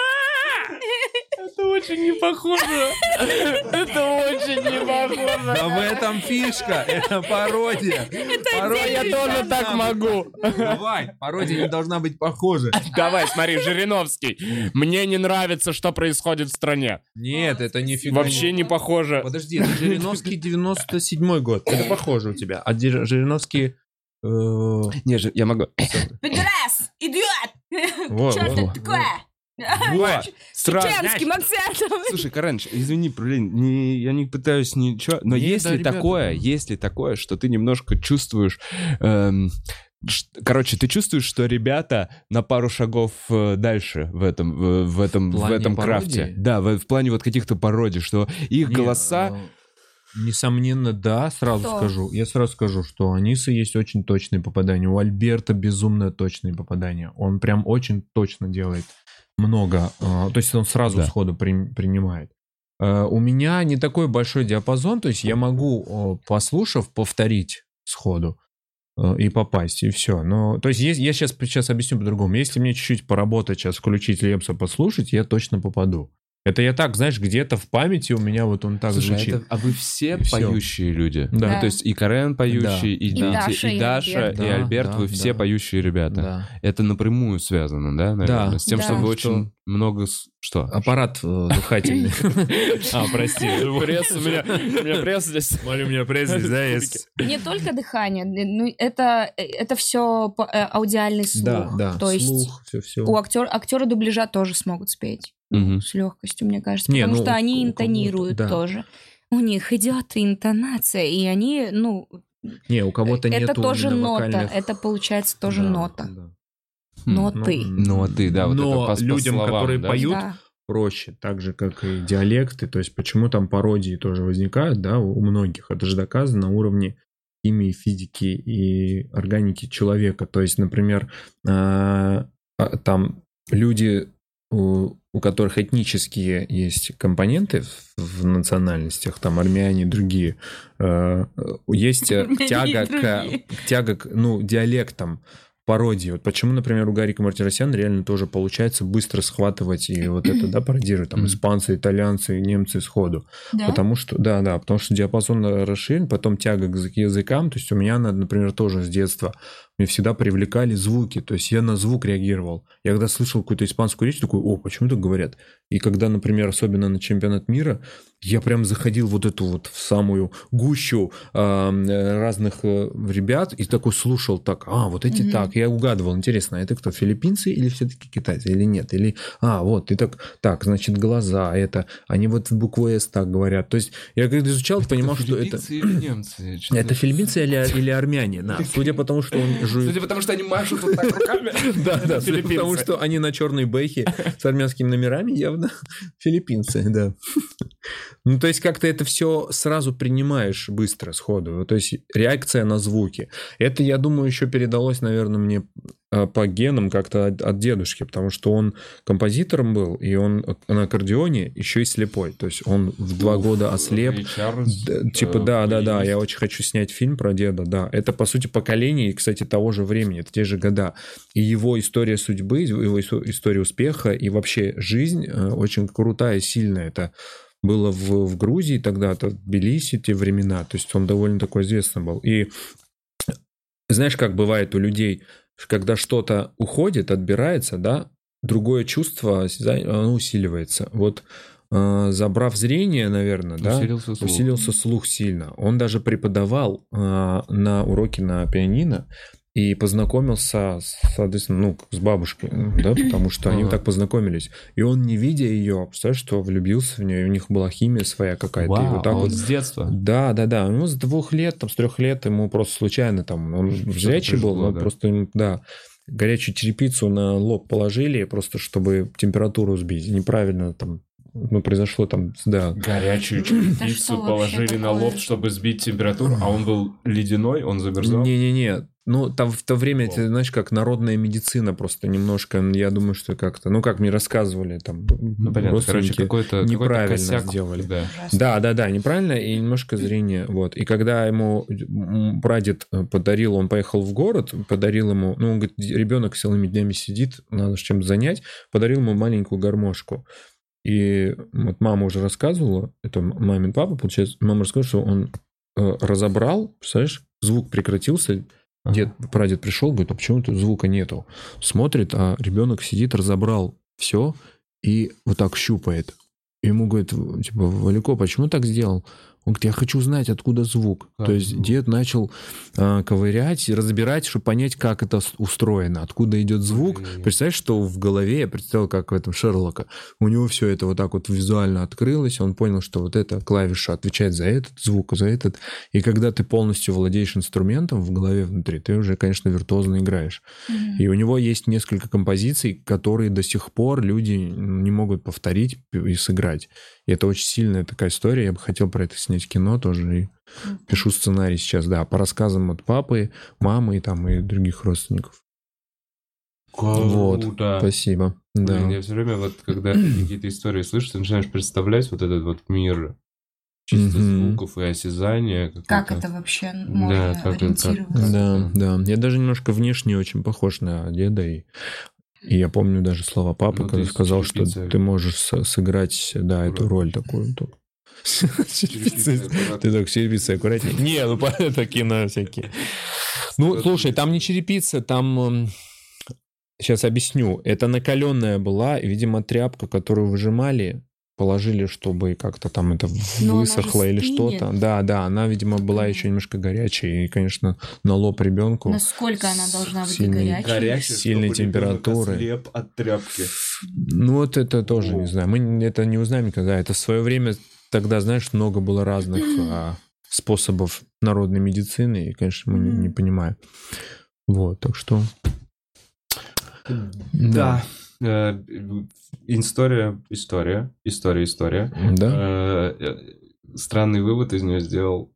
Это очень не похоже. Это очень не похоже. Да в этом фишка, это пародия. Пародия Я тоже так могу. Давай, пародия не должна быть похожа. Давай, смотри, Жириновский. Мне не нравится, что происходит в стране. Нет, это нифига Вообще не похоже. Подожди, это Жириновский 97 год. Это похоже у тебя. А Жириновский... э, Не, я могу. Пидорас! Идиот! Что это такое? Вот, сразу. Чеченским акцентом. Слушай, Каранч, извини, блин, не, я не пытаюсь ничего, но Не, есть да, ли ребята, такое, ну. есть ли такое, что ты немножко чувствуешь, эм, короче, ты чувствуешь, что ребята на пару шагов э, дальше в этом, в, в этом, В в, этом пародии? крафте, да, в, в плане вот каких-то пародий, что их Не, голоса, э, Несомненно, да, сразу Кто? скажу. Я сразу скажу, что у Анисы есть очень точные попадания. У Альберта безумно точные попадания. Он прям очень точно делает много. э, То есть он сразу Да. сходу при- принимает. Э, У меня не такой большой диапазон, то есть я могу, э, послушав, повторить сходу э, и попасть, и все. Но, то есть есть- я сейчас, сейчас объясню по-другому. Если мне чуть-чуть поработать, сейчас включить Лепса, послушать, я точно попаду. Это я так, знаешь, где-то в памяти у меня вот он так Слушай, а звучит. это- а вы все И поющие люди? Да. Ну, то есть и Карен поющий, Да. и, И Дити, Даша, и и Даша, Альберт. и Альберт, да, вы все да. поющие ребята. Да. Это напрямую связано, да, наверное? Да. С тем, Да. что вы Что- очень много... Что? Аппарат э, дыхательный. [laughs] А, прости. [laughs] Пресс у меня, у меня пресс здесь. Смотри, у меня пресс здесь, да, есть. Не только дыхание, ну, это, это все аудиальный слух. Да, да. То есть слух, все, все. у актер, актеры дубляжа тоже смогут спеть. Мгм. С легкостью, мне кажется. Не, потому ну, что они интонируют да. тоже. У них идет интонация, и они, ну, Не, у кого-то это нету тоже именно нота. вокальных- Это получается тоже Да, нота. да. Ноты. Ну, а ты, да, вот Но это по- по людям, словам, которые да? поют, Да. проще, так же, как и диалекты. То есть, почему там пародии тоже возникают, да, у у многих. Это же доказано на уровне химии, физики и органики человека. То есть, например, а, а, там люди, у, которых этнические есть компоненты в, в национальностях, там армяне, другие, э, есть э, тяга к, тяга к, ну, диалектам, пародии. Вот почему, например, у Гарика Мартиросяна реально тоже получается быстро схватывать и вот это, да, пародируют, там, испанцы, итальянцы, немцы сходу. Да? Потому что, да, да, потому что диапазон расширен, потом тяга к язык- языкам. То есть у меня, на- например, тоже с детства мне всегда привлекали звуки. То есть я на звук реагировал. Я когда слышал какую-то испанскую речь, такой, о, почему так говорят? И когда, например, особенно на чемпионат мира, я прям заходил вот эту вот в самую гущу э, разных э, ребят и такой слушал так, а, вот эти Мгм. так. Я угадывал, интересно, а это кто, филиппинцы или все-таки китайцы, или нет? Или, а, вот, и так, так, значит, глаза, это, они вот в букву «С» так говорят. То есть я когда изучал, понимал, что это... Филиппинцы или немцы? Что-то- Это филиппинцы или, [laughs] или армяне, да. Судя по тому, что он жует... Судя по тому, что они машут вот так руками. [laughs] Да, [laughs] да, судя по Филиппинцы. тому, что они на черной бэхе с армянскими номерами, явно [laughs] филиппинцы, да. Ну, то есть как-то это все сразу принимаешь быстро, сходу. То есть реакция на звуки. Это, я думаю, еще передалось, наверное, мне по генам как-то от, от дедушки, потому что он композитором был, и он на аккордеоне еще и слепой. То есть он в два года ослеп. Чарльз, э, типа, да, да, да, я очень хочу снять фильм про деда, да. Это, по сути, поколение, кстати, того же времени, это те же года. И его история судьбы, его история успеха и вообще жизнь э, очень крутая, сильная. Это было в, в Грузии тогда-то, в Тбилиси те времена, то есть он довольно такой известный был. И знаешь, как бывает у людей, когда что-то уходит, отбирается, да, другое чувство, оно усиливается. Вот э, забрав зрение, наверное, да, Усилился слух. усилился слух сильно. Он даже преподавал э, на уроке на пианино и познакомился, с, соответственно, ну, с бабушкой, да, потому что они Ага. так познакомились. И он, не видя ее, представляешь, что влюбился в нее, и у них была химия своя какая-то. и вот так а вот вот с детства. да, да, да. Ну, с двух лет, там, с трех лет ему просто случайно там, он зрячий был, пришло, но да. просто, ему, да, горячую черепицу на лоб положили, просто чтобы температуру сбить. Неправильно там, ну, произошло там, да. Горячую черепицу положили на лоб, чтобы сбить температуру, а он был ледяной, он замерзал. Не-не-не, ну, там в то время, это, знаешь, как народная медицина просто немножко, я думаю, что как-то, ну, как мне рассказывали там Ну, понятно, короче, какой-то неправильно какой-то косяк. сделали. Да. Ужасно. Да, да, да, неправильно и немножко зрение. Вот. И когда ему прадед э, подарил, он поехал в город, подарил ему, ну, он говорит, ребенок целыми днями сидит, надо чем-то занять, подарил ему маленькую гармошку. И вот мама уже рассказывала, это мамин папа, получается, мама рассказывала, что он э, разобрал, представляешь, звук прекратился, дед, прадед пришел, говорит, а почему тут звука нету? Смотрит, а ребенок сидит, разобрал все и вот так щупает. Ему говорит, типа, Валико, почему так сделал? Он говорит, я хочу знать, откуда звук. Как То есть звук? дед начал а, ковырять, разбирать, чтобы понять, как это устроено, откуда идет звук. Блин. Представляешь, что в голове, я представил, как в этом Шерлока, у него все это вот так вот визуально открылось, он понял, что вот эта клавиша отвечает за этот звук, за этот. И когда ты полностью владеешь инструментом в голове внутри, ты уже, конечно, виртуозно играешь. Мгм. И у него есть несколько композиций, которые до сих пор люди не могут повторить и сыграть. И это очень сильная такая история. Я бы хотел про это снять кино тоже. И пишу сценарий сейчас, да, по рассказам от папы, мамы и там и других родственников. Вот. Круто. Спасибо. Да. Блин, я все время вот, когда [clears throat] какие-то истории слышишь, ты начинаешь представлять вот этот вот мир чисто Мгм. звуков и осязания. Как это вообще можно как это- ориентироваться? Да, да. Я даже немножко внешне очень похож на деда. И И я помню даже слова папы, Ну, когда сказал, что ты можешь сыграть, да, эту роль такую. [laughs] Ты так черепицей аккуратнее. Не, ну [laughs] такие на всякие. Ну, слушай, там не черепица, там... Сейчас объясню. Это накаленная была, видимо, тряпка, которую выжимали, положили, чтобы как-то там это Но высохло или что-то. Да, да, она, видимо, была еще немножко горячая. И, конечно, на лоб ребенку. Насколько она должна быть Сильный- горячей? Горячий, Сильной температуры. ослеп от тряпки. Ну, вот это тоже О. не знаю. Мы это не узнаем никогда. Это в свое время тогда, знаешь, много было разных а, способов народной медицины, и, конечно, мы не, не понимаем. Вот, так что... Да. Э, История, история, история, история. Да? Э, э, Странный вывод из нее сделал,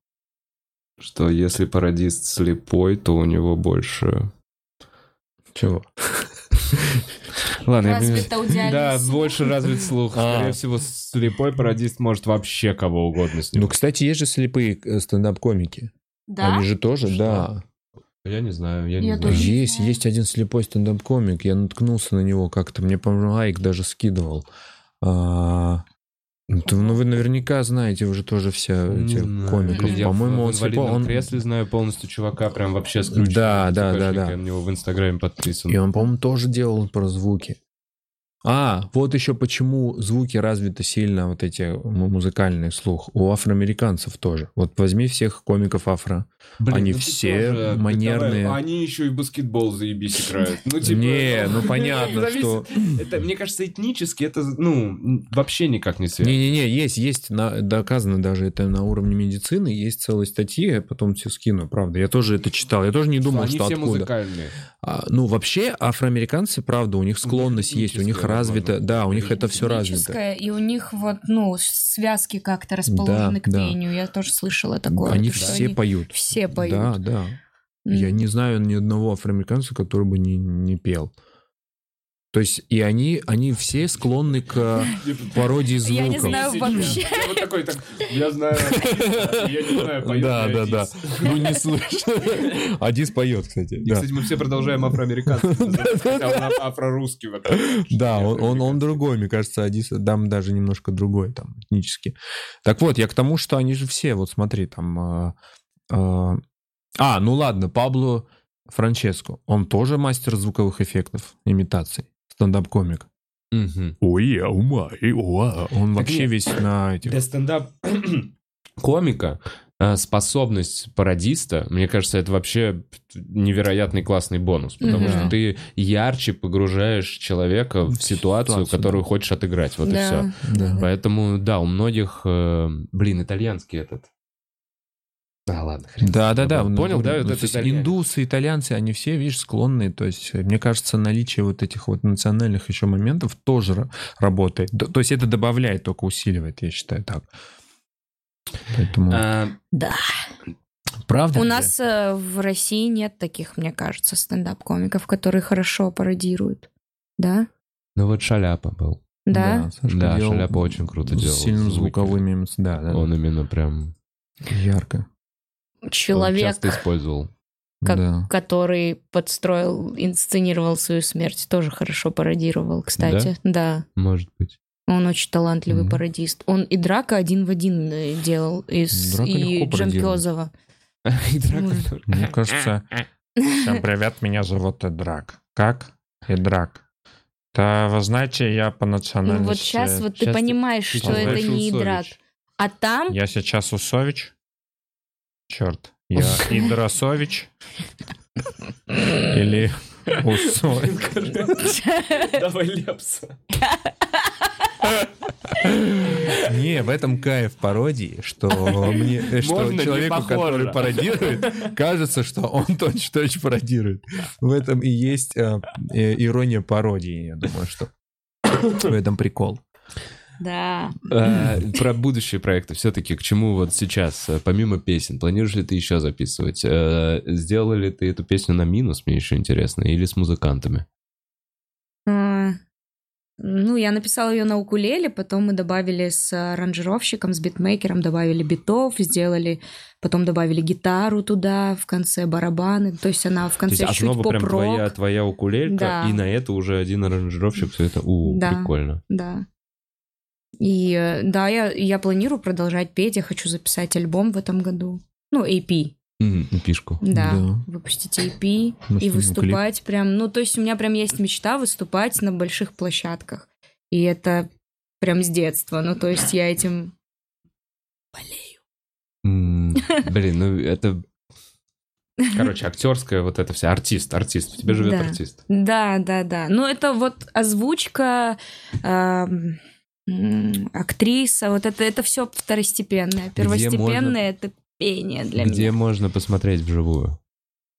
что если пародист слепой, то у него больше... Чего? Ладно, я Развит аудиальный Да, слух. больше развит слух. А. Скорее всего, слепой пародист может вообще кого угодно с Ну, кстати, есть же слепые э, стендап-комики. Да? Они же тоже, Что? да. Я не знаю, я не Я не Есть, знаю. есть один слепой стендап-комик. Я наткнулся на него как-то. Мне, по-моему, лайк даже скидывал. А, ну, ну, вы наверняка знаете уже тоже все знаю. комиков. По-моему, он слепой. Он... кресле знаю полностью чувака, прям вообще с ключом. Да, да, да, да. Я на него в Инстаграме подписан. И он, по-моему, тоже делал про звуки. А, вот еще почему звуки развиты сильно, вот эти му- музыкальный слух. У афроамериканцев тоже. Вот возьми всех комиков афро. Блин, Они ну все тоже, манерные. давай, Они еще и баскетбол заебись играют. Ну, типа, Не, ну [laughs] понятно, зависит. что... Это, мне кажется, этнически это, ну, вообще никак не связано. Не-не-не, есть, есть, на- доказано даже это на уровне медицины, есть целые статьи, я потом все скину, правда. Я тоже это читал, я тоже не думал, Они что все откуда. музыкальные. А, ну, вообще, афроамериканцы, правда, у них склонность есть, у них развито, да, у них это все развито. И у них вот, ну, связки как-то расположены Да, к да. пению. Я тоже слышала такое. Они что все они поют. Все поют. Да, да. М. Я не знаю ни одного афроамериканца, который бы не, не пел. То есть, и они, они все склонны к пародии звуков. Я не знаю вообще. Я вот такой, так, я знаю, я не знаю, поет Да, да, да. Адис. Ну, не слышу. Адис поет, кстати. И, кстати, мы все продолжаем афроамериканцев. Хотя он афро-русский. этом. Да, он, другой, мне кажется, Адис, дам даже немножко другой там этнически. Так вот, я к тому, что они же все, вот смотри, там... а, а, а, ну ладно, Пабло Франческо, он тоже мастер звуковых эффектов, имитаций, стендап-комик. Ой, а ума, и уа. Он Так вообще нет. весь на этих... Для стендап [clears throat] комика э, способность пародиста, мне кажется, это вообще невероятный классный бонус, потому Мгм. что ты ярче погружаешь человека в ситуацию, ситуацию, которую да. хочешь отыграть, вот и Да. все. Да. Поэтому, да, у многих, э, блин, итальянский этот. Да, ладно, хрен. Да, да, да. Понял, ну, да, ну, вот то есть итальянец. индусы, итальянцы, они все, видишь, склонны. То есть, мне кажется, наличие вот этих вот национальных еще моментов тоже ра- работает. То есть это добавляет, только усиливает, я считаю так. Поэтому... А, Да. Правда? У ли? нас э, в России нет таких, мне кажется, стендап-комиков, которые хорошо пародируют. Да? ну вот Шаляпа был. Да? Сашка Да, делал Шаляпа очень круто с делал сильным звуки. звуковыми... эмоци- Да, да. Он именно прям Ярко. Человек, часто использовал. Как- Да. который подстроил, инсценировал свою смерть, тоже хорошо пародировал, кстати. Да. Может быть. Он очень талантливый Мгм. пародист. Он и Драка один в один э, делал, и, с- Драка и легко Джем пародирует. Кёзова. [laughs] И драка. [laughs] Мне кажется... Всем привет, меня зовут Эдрак. Как? Эдрак. Да, вы знаете, я по Ну национальности... вот сейчас вот ты понимаешь, что это не Усович. Драк. А там Я сейчас Усович. Черт. Я Идрасович. Или Усович. Давай лепса. Не, в этом кайф пародии, что мне, что человеку, который пародирует, кажется, что он точно-точно пародирует. В этом и есть э, э, ирония пародии, я думаю, что в этом прикол. Да. А, Про будущие проекты все-таки, к чему вот сейчас, э, помимо песен, планируешь ли ты еще записывать? Э, Сделала ли ты эту песню на минус, мне еще интересно, или с музыкантами? А, Ну, я написала ее на укулеле, потом мы добавили с аранжировщиком, с битмейкером, добавили битов, сделали, потом добавили гитару туда, в конце барабаны. То есть она в То есть конце чуть основа прям твоя, твоя укулелька, Да. и на это уже один аранжировщик все это. У, Да. прикольно. Да. И э, да, я, я планирую продолжать петь, я хочу записать альбом в этом году. Ну, AP, Пишку. да. Да. Выпустить AP Мы и выступать прям... Ну, то есть у меня прям есть мечта выступать на больших площадках. И это прям с детства. Ну, то есть я этим болею. Блин, ну это... [laughs] Короче, актерская вот это вся. Артист, артист. В тебе живет Да. артист. Да, да, да. Ну, это вот озвучка, эм, актриса, вот это, это все второстепенное. Первостепенное это пение для Где меня. можно посмотреть вживую?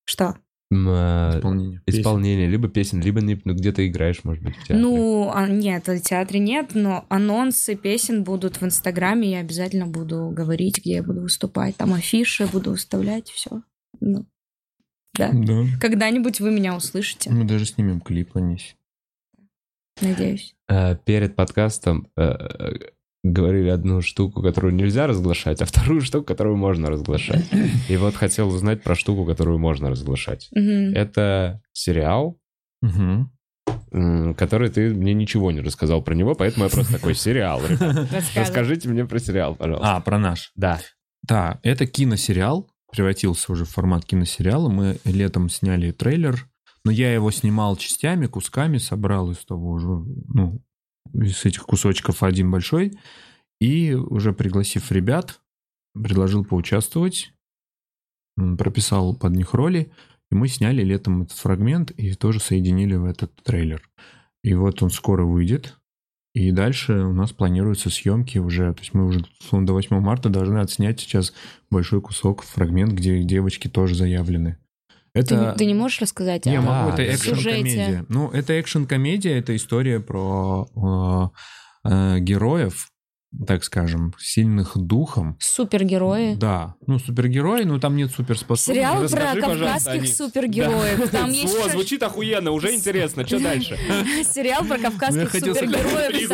Что? М, э, Исполнение. Исполнение, либо песен, либо не- ну, где ты играешь, может быть, в театре. Ну, а, нет, в театре нет, но анонсы песен будут в Инстаграме, я обязательно буду говорить, где я буду выступать. Там афиши буду выставлять, все. Ну, да. Да. Когда-нибудь вы меня услышите, Мы даже снимем клип на них. Надеюсь. Э, Перед подкастом э, говорили одну штуку, которую нельзя разглашать, а вторую штуку, которую можно разглашать. И вот хотел узнать про штуку, которую можно разглашать. Это сериал, Угу. который ты мне ничего не рассказал про него, поэтому я просто такой сериал. [laughs] Расскажите мне про сериал, пожалуйста. А, про наш. Да. Да, это киносериал, превратился уже в формат киносериала. Мы летом сняли трейлер, но я его снимал частями, кусками, собрал из того же, ну, из этих кусочков один большой, и уже пригласив ребят, предложил поучаствовать, прописал под них роли, и мы сняли летом этот фрагмент и тоже соединили в этот трейлер. И вот он скоро выйдет, и дальше у нас планируются съемки уже, то есть мы уже условно, до 8 марта должны отснять сейчас большой кусок, фрагмент, где девочки тоже заявлены. Ты, Это... ты не можешь рассказать Не, о могу, это экшн-комедия. Ну, это экшн-комедия, это история про э, э, героев, так скажем, сильных духом. супергерои? Да, ну, супергерои, но там нет суперспособностей. Сериал про Расскажи, пожалуйста, кавказских они. супергероев. Там есть О, звучит охуенно, уже интересно. Что дальше? [laughs] сериал про Ну, кавказских сказать, супергероев.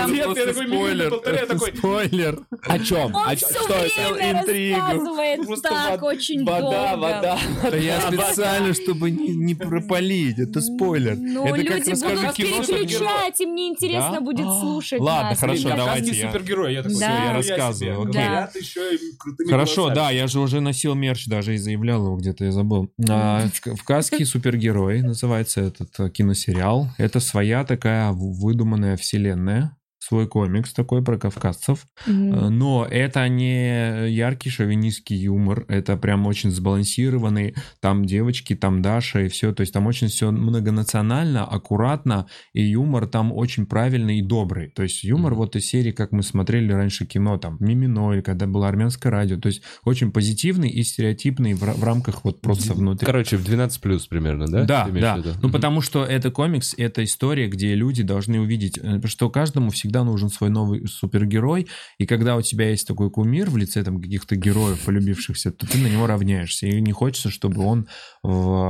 Такой- Спойлер. О чем? Он все время интригу. рассказывает Просто так очень Вода, вода. Это я специально, чтобы не, пропалить. Это спойлер. Ну, это люди будут переключать, им неинтересно Да? будет А, слушать ладно, хорошо, давайте кавказский я- супергерой. Я такой, Да. «Всё, Я рассказываю, себе». окей. Говорят еще крутыми Хорошо, голосами. да, я же уже носил мерч даже и заявлял его где-то, я забыл. А, в- Кавказский супергерой называется этот э, киносериал. Это своя такая в- выдуманная вселенная, свой комикс такой про кавказцев. Э, Но это не яркий шовинистский юмор, это прям очень сбалансированный. Там девочки, там Даша и все. То есть там очень все многонационально, аккуратно, и юмор там очень правильный и добрый. То есть юмор Мгм. вот из серии, как мы смотрели раньше кино, там Мимино, или когда было армянское радио. То есть очень позитивный и стереотипный в, в рамках вот просто внутри. Короче, в 12 плюс примерно, да? Да, да. Ну, Мгм. потому что это комикс, это история, где люди должны увидеть, э, что каждому всегда нужен свой новый супергерой, и когда у тебя есть такой кумир в лице там каких-то героев, полюбившихся, то ты на него равняешься, и не хочется, чтобы он э,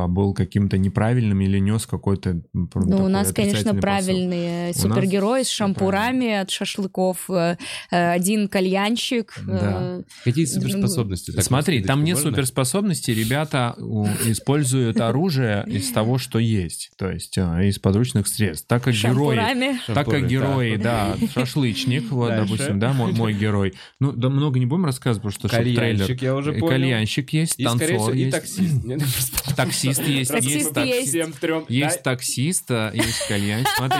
был каким-то неправильным или нес какой-то Ну, у нас, конечно, посыл. правильные нас супергерои с шампурами от шашлыков, э, э, один кальянщик. Да. Какие суперспособности? Так, Смотри, там нет можно? суперспособностей, ребята используют оружие из того, что есть, то есть из подручных средств. Так как герои. Так как герои, да, шашлычник, вот, Дальше. допустим, да, мой, мой герой. Ну, да много не будем рассказывать, потому что Кальянщик, трейлер. я уже Э, понял. Кальянщик есть, И, танцор всего, и есть. таксист. Нет, [laughs] Таксист есть, Таксист есть, есть. Всем трем. есть таксист, а, есть кальянщик. Смотри,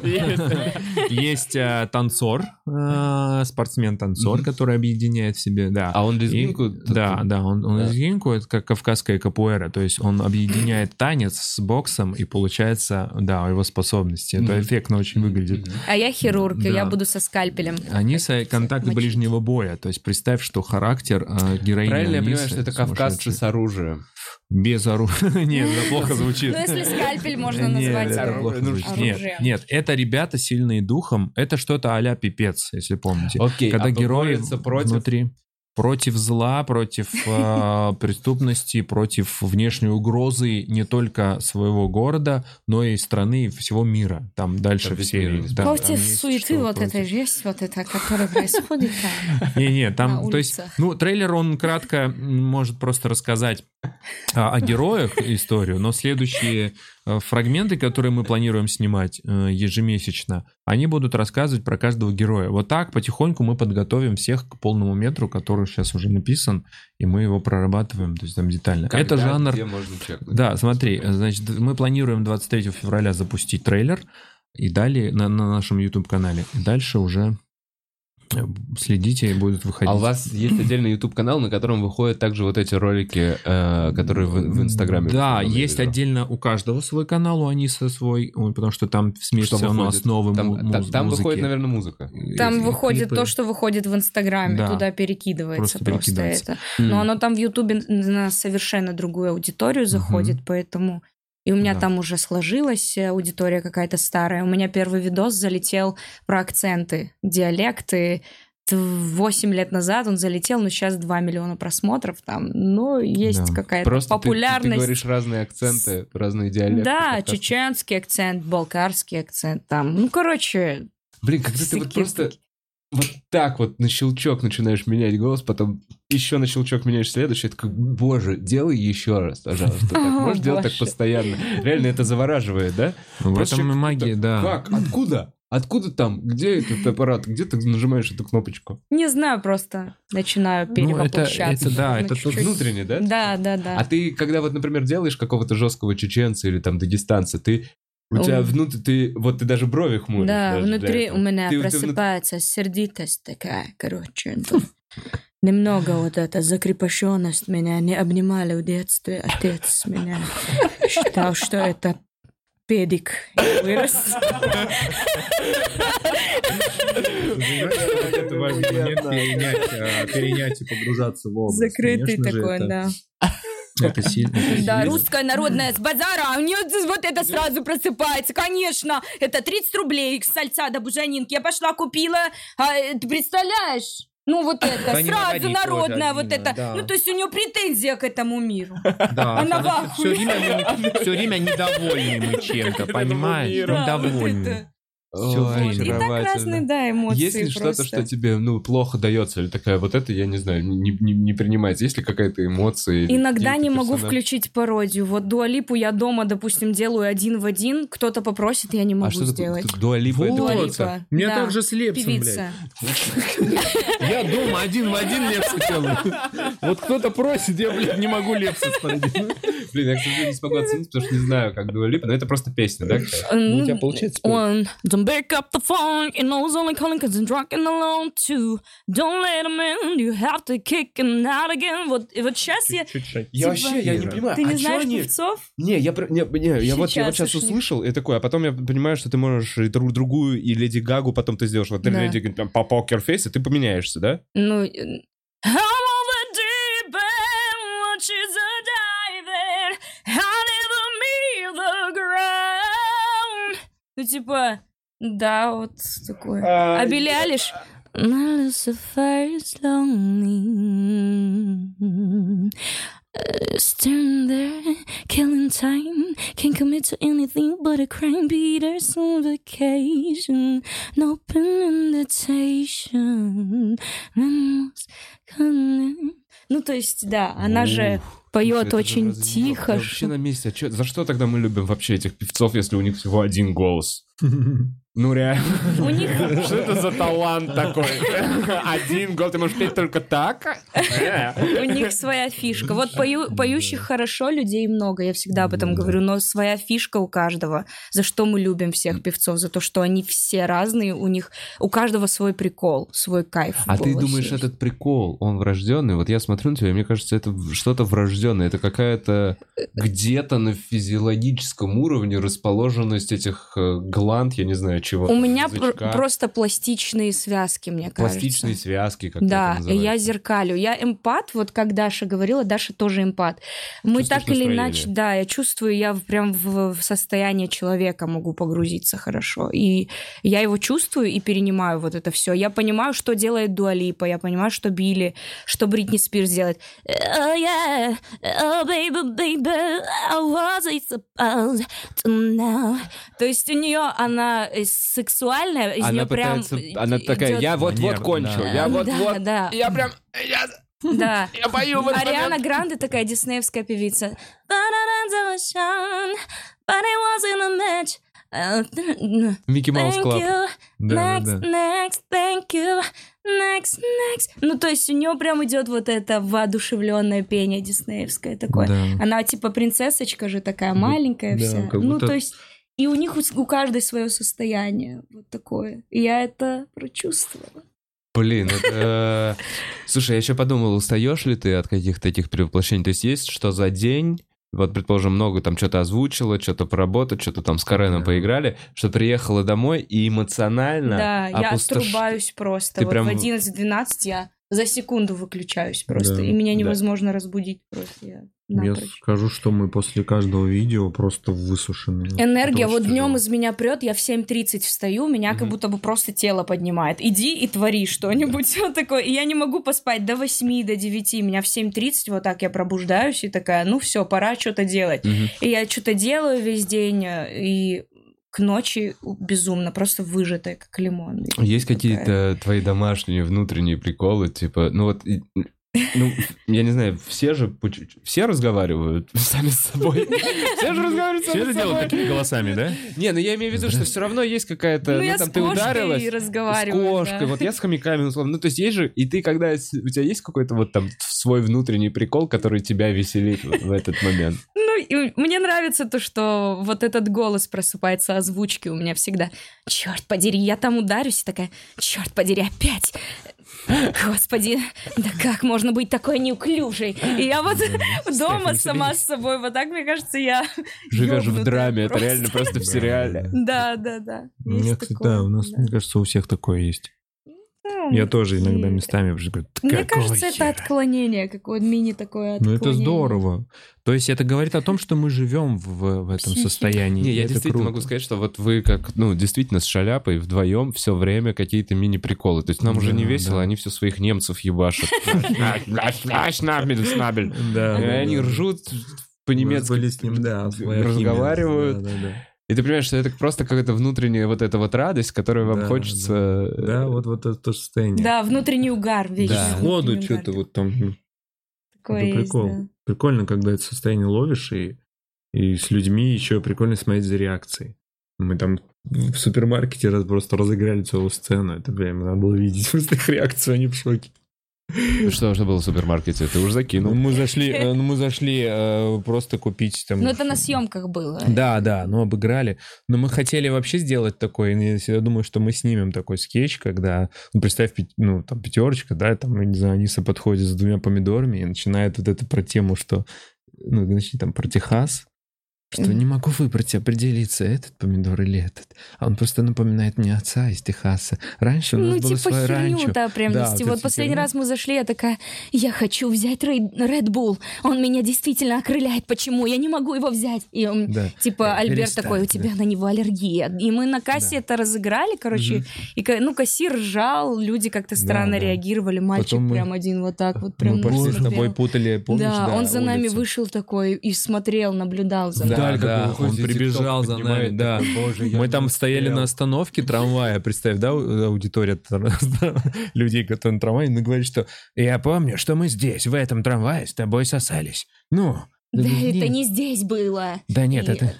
[laughs] есть э, танцор, э, спортсмен-танцор, который объединяет в себе, да. А он лезгинку? да, да, он, лезгинку, это как кавказская капуэра, то есть он объединяет танец с боксом, и получается, да, его способности. Это эффектно очень выглядит. А я хирург, и Да. я буду со скальпелем. Они со контакт мочить. ближнего боя. То есть представь, что характер э, героини Правильно я Алисы понимаю, что это кавказцы с оружием? Без оружия. [laughs] Нет, это плохо звучит. Ну, если скальпель можно назвать оружием. Нет, нет, это ребята сильные духом. Это что-то а-ля пипец, если помните. Окей, Когда а герои против внутри... против зла, против э, [laughs] преступности, против внешней угрозы не только своего города, но и страны и всего мира. Там дальше все... есть. да, Против есть суеты вот против. этой жесть, вот это, которая происходит там. [laughs] Не-не, там, то есть, ну, трейлер, он кратко может просто рассказать а, о героях историю, но следующие э, фрагменты, которые мы планируем снимать э, ежемесячно, они будут рассказывать про каждого героя. Вот так потихоньку мы подготовим всех к полному метру, который сейчас уже написан, и мы его прорабатываем, то есть там детально. Это Когда, жанр... Где можно чекнуть? Да, смотри, значит, мы планируем 23 февраля запустить трейлер, и далее на, на нашем YouTube-канале. И дальше уже следите, и будут выходить. А у вас есть отдельный YouTube канал, на котором выходят также вот эти ролики, э, которые в, в Инстаграме. Да, есть вижу. отдельно у каждого свой канал, у Аниса свой, ой, потому что там смесь Что все равно выходит? основы Там, му- та- муз- там выходит, наверное, музыка. Там И выходит клипы. то, что выходит в Инстаграме, Да. туда перекидывается Просто просто, перекидывается. это. Но оно там в Ютубе на совершенно другую аудиторию заходит, поэтому... И у меня Да. там уже сложилась аудитория какая-то старая. У меня первый видос залетел про акценты, диалекты. Восемь лет назад он залетел, но сейчас 2 миллиона просмотров там. Ну, есть Да. какая-то Просто ты- ты, популярность. говоришь разные акценты, разные диалекты. да, подкасты. чеченский акцент, балкарский акцент там. Ну, короче, Блин, когда ты вот просто. Вот так вот на щелчок начинаешь менять голос, потом еще на щелчок меняешь следующий, это как, боже, делай еще раз, пожалуйста. Так, [laughs] можешь делать так постоянно. Реально это завораживает, да? В Просто этом и магия, да. Как? Откуда? Откуда там? Где этот аппарат? Где ты нажимаешь эту кнопочку? не знаю, просто начинаю Ну, это- перевоплощаться. это да, это тут Внутренне, да? Да, да, да. А ты, когда вот, например, делаешь какого-то жесткого чеченца или там дагестанца, ты у тебя Ой. внутри, ты, вот ты даже брови хмуришь. Да, даже внутри у меня Ты- ты внут- просыпается сердитость такая, короче. Немного вот эта закрепощенность меня не обнимали в детстве. Отец меня считал, что это педик. Вырос. Это момент перенять, перенять и погружаться в образ. Закрытый такой, да. Это сильно. Да, русская народная с базара, а у нее вот это сразу просыпается, конечно. Это 30 рублей сальца до бужанинки. Я пошла купила, а, ты представляешь? Ну, вот это, не сразу народная, вот это. да. Ну, то есть у нее претензия к этому миру. Да, Она в все время, все время недовольны мы чем-то, понимаешь? Да, вот Недовольны. Это. Ой. И так разные, да, эмоции Есть ли что-то, что тебе, ну, плохо дается, или такая, вот это, я не знаю, не, не, не принимается? Есть ли какая-то эмоция? Иногда не могу персонажи? включить пародию. Вот Дуалипу я дома, допустим, делаю один в один. Кто-то попросит, я не А могу что сделать. такое? Дуалипа? это Вот. кто? Дуалипа. Мне да. так же с Лепсом, блядь. Певица. Я дома один в один Лепса делаю. Вот кто-то просит, я, блядь, не могу Лепса спородить. Блин, я, к сожалению, не смогу оценить, потому что не знаю, как Дуалипа, но это просто песня, да? какая-то? Ну, у тебя получается? Он Don't pick up the phone, you know he's only calling cause I'm drunk and alone too. Don't let him in, you have to kick him out again. Вот, и вот сейчас я... Чуть-чуть Я Типа, вообще, я не понимаю, Ты а не чё знаешь они- певцов? Не, я, про- не, не, я вот, я вот Сейчас услышал и такое, а потом я понимаю, что ты можешь и друг другую, и Леди Гагу потом ты сделаешь. Вот ты Да. Леди там по покерфейс, и ты поменяешься, да? Ну... Ну, типа, да, вот такое. А Билли Алиш? Standing there, killing time. Can't commit to anything but a crime. Peter's on vacation. No open invitation. Ну, то есть, да, она же поет очень тихо. Я вообще на месте. А чё- за что тогда мы любим вообще этих певцов, если у них всего один голос? [laughs] Ну реально. У них Что это за талант такой? Один голос, ты можешь петь только так? У них своя фишка. Вот пою- поющих хорошо людей много, я всегда об этом говорю, но своя фишка у каждого. За что мы любим всех певцов? За то, что они все разные, у них у каждого свой прикол, свой кайф. А ты думаешь, этот прикол, он врожденный? Вот я смотрю на тебя, и мне кажется, это что-то врожденное. Это какая-то где-то на физиологическом уровне расположенность этих э, глаз имплант, я не знаю, чего. У меня пр- просто пластичные связки, мне кажется. Пластичные связки, как Да, это и я называется. зеркалю. Я эмпат, вот как Даша говорила, Даша тоже эмпат. Мы Чувствуешь так или настроение. иначе, да, я чувствую, я прям в, в состояние человека могу погрузиться хорошо. И я его чувствую и перенимаю вот это все. Я понимаю, что делает Дуалипа, я понимаю, что Билли, что Бритни Спирс делает. Oh, yeah. Oh, baby, baby, I wasn't supposed to know. То есть у нее она э, сексуальная, из Она нее прям она такая, я вот-вот кончу, да. я вот-вот, да. я прям, я, Да. я пою в этот Ариана момент. Гранде такая диснеевская певица. Mickey Mouse Club. Да, next, да, next, thank you, next, next. Ну, то есть у нее прям идет вот это воодушевленное пение диснеевское такое. Да. Она типа принцессочка же такая маленькая да, вся. как Ну, будто- то есть и у них у, у каждой свое состояние вот такое. И я это прочувствовала. Блин, это... [laughs] Слушай, я еще подумал, устаешь ли ты от каких-то таких перевоплощений? То есть есть что за день, вот, предположим, много там что-то озвучила, что-то поработать, что-то там с Кареном Да. поиграли, что приехала домой и эмоционально Да, я опустош- отрубаюсь просто. Ты вот прям- в 11-12 я за секунду выключаюсь просто. Да, и меня да. невозможно разбудить просто. Я Я скажу, что мы после каждого видео просто высушены. Энергия, вот очень днем тяжело. из меня прет, я в 7.30 встаю, меня как Мгм. будто бы просто тело поднимает. Иди и твори что-нибудь вот такое. И я не могу поспать до 8, до 9. Меня в 7.30 вот так я пробуждаюсь и такая, ну все, пора что-то делать. Мгм. И я что-то делаю весь день, э, и к ночи безумно, просто выжатая, как лимон. Есть какие-то твои домашние внутренние приколы, типа, ну вот, ну, я не знаю, все же, все разговаривают [laughs] сами с собой. [laughs] Все же разговаривают сами Все же с делают собой. такими голосами, да? Не, ну я имею в виду, что все равно есть какая-то, Ну, ну там с ты ударилась, с кошкой, вот я с хомяками, условно. Ну, то есть есть же, и ты когда, с- у тебя есть какой-то вот там свой внутренний прикол, который тебя веселит в этот момент? [laughs] Ну, и мне нравится то, что вот этот голос просыпается озвучки у меня всегда. Черт подери, я там ударюсь и такая, черт подери, опять. Господи, да как можно быть такой неуклюжей? И я вот дома сама с собой, вот так, мне кажется, я Живешь в драме, это реально просто в сериале. Да, да, да. Мне, кстати, да, у нас, мне кажется, у всех такое есть. Ну, Я тоже иногда и- местами уже говорю, «Да Мне кажется, это хера?» отклонение, какое-то мини такое Ну отклонение. это здорово. То есть это говорит о том, что мы живем в, в этом Психика. состоянии. Не, я это действительно круто. могу сказать, что вот вы как, ну, действительно с шаляпой вдвоем все время какие-то мини-приколы. То есть нам уже не Да, весело, да. они все своих немцев ебашат. Шнабель, снабель. Да, И да, они да. ржут по-немецки. были с ним, да, разговаривают. химия. Да, да, И ты понимаешь, что это просто какая-то внутренняя вот эта вот радость, которую вам Да, хочется... да. Да, вот, вот это то состояние. Да, внутренний угар вечно. Да. Сходу что-то вот там Такое это есть, прикол. да. Прикольно, когда это состояние ловишь, и, и с людьми еще прикольно смотреть за реакцией. Мы там в супермаркете раз, просто разыграли целую сцену. Это прям надо было видеть [laughs] просто их реакцию, они в шоке. Что, что было в супермаркете? Ты уже Ну, закинул. мы зашли, э, ну, мы зашли э, просто купить там... Ну, это на съемках было. Да, да, ну обыграли. Но мы хотели вообще сделать такой, я думаю, что мы снимем такой скетч, когда, ну, представь, ну, там пятерочка, да, там, я не знаю, Аниса подходит с двумя помидорами и начинает вот это про тему, что, ну, значит, там про Техас, что не могу выбрать, определиться, этот помидор или этот. А он просто напоминает мне отца из Техаса. Раньше у нас Ну, было типа свое ранчо. херню, да, прям Да, нести. вот Вот последний херню. раз мы зашли, я такая, я хочу взять Red Bull. Он меня действительно окрыляет. Почему? Я не могу его взять. И он, Да. типа, Да, Альберт перестань, такой, у да. тебя на него аллергия. И мы на кассе Да. это разыграли, короче. Мгм. И, ну, кассир ржал, люди как-то Да, странно да. реагировали. Мальчик Потом мы- прям один вот так вот прям Мы пошли с тобой путали, помнишь, да, он за нами улицу? вышел такой и смотрел, наблюдал за Да, да, выходите, он прибежал за нами, да. такой, «Боже, я Мы там стояли успел». на остановке трамвая, представь, да, у- аудитория [laughs] людей, которые на трамвае, ну, говорит, что «Я помню, что мы здесь, в этом трамвае с тобой сосались». Ну, Да, говорю, это «Нет». не здесь было. Да нет, И- это...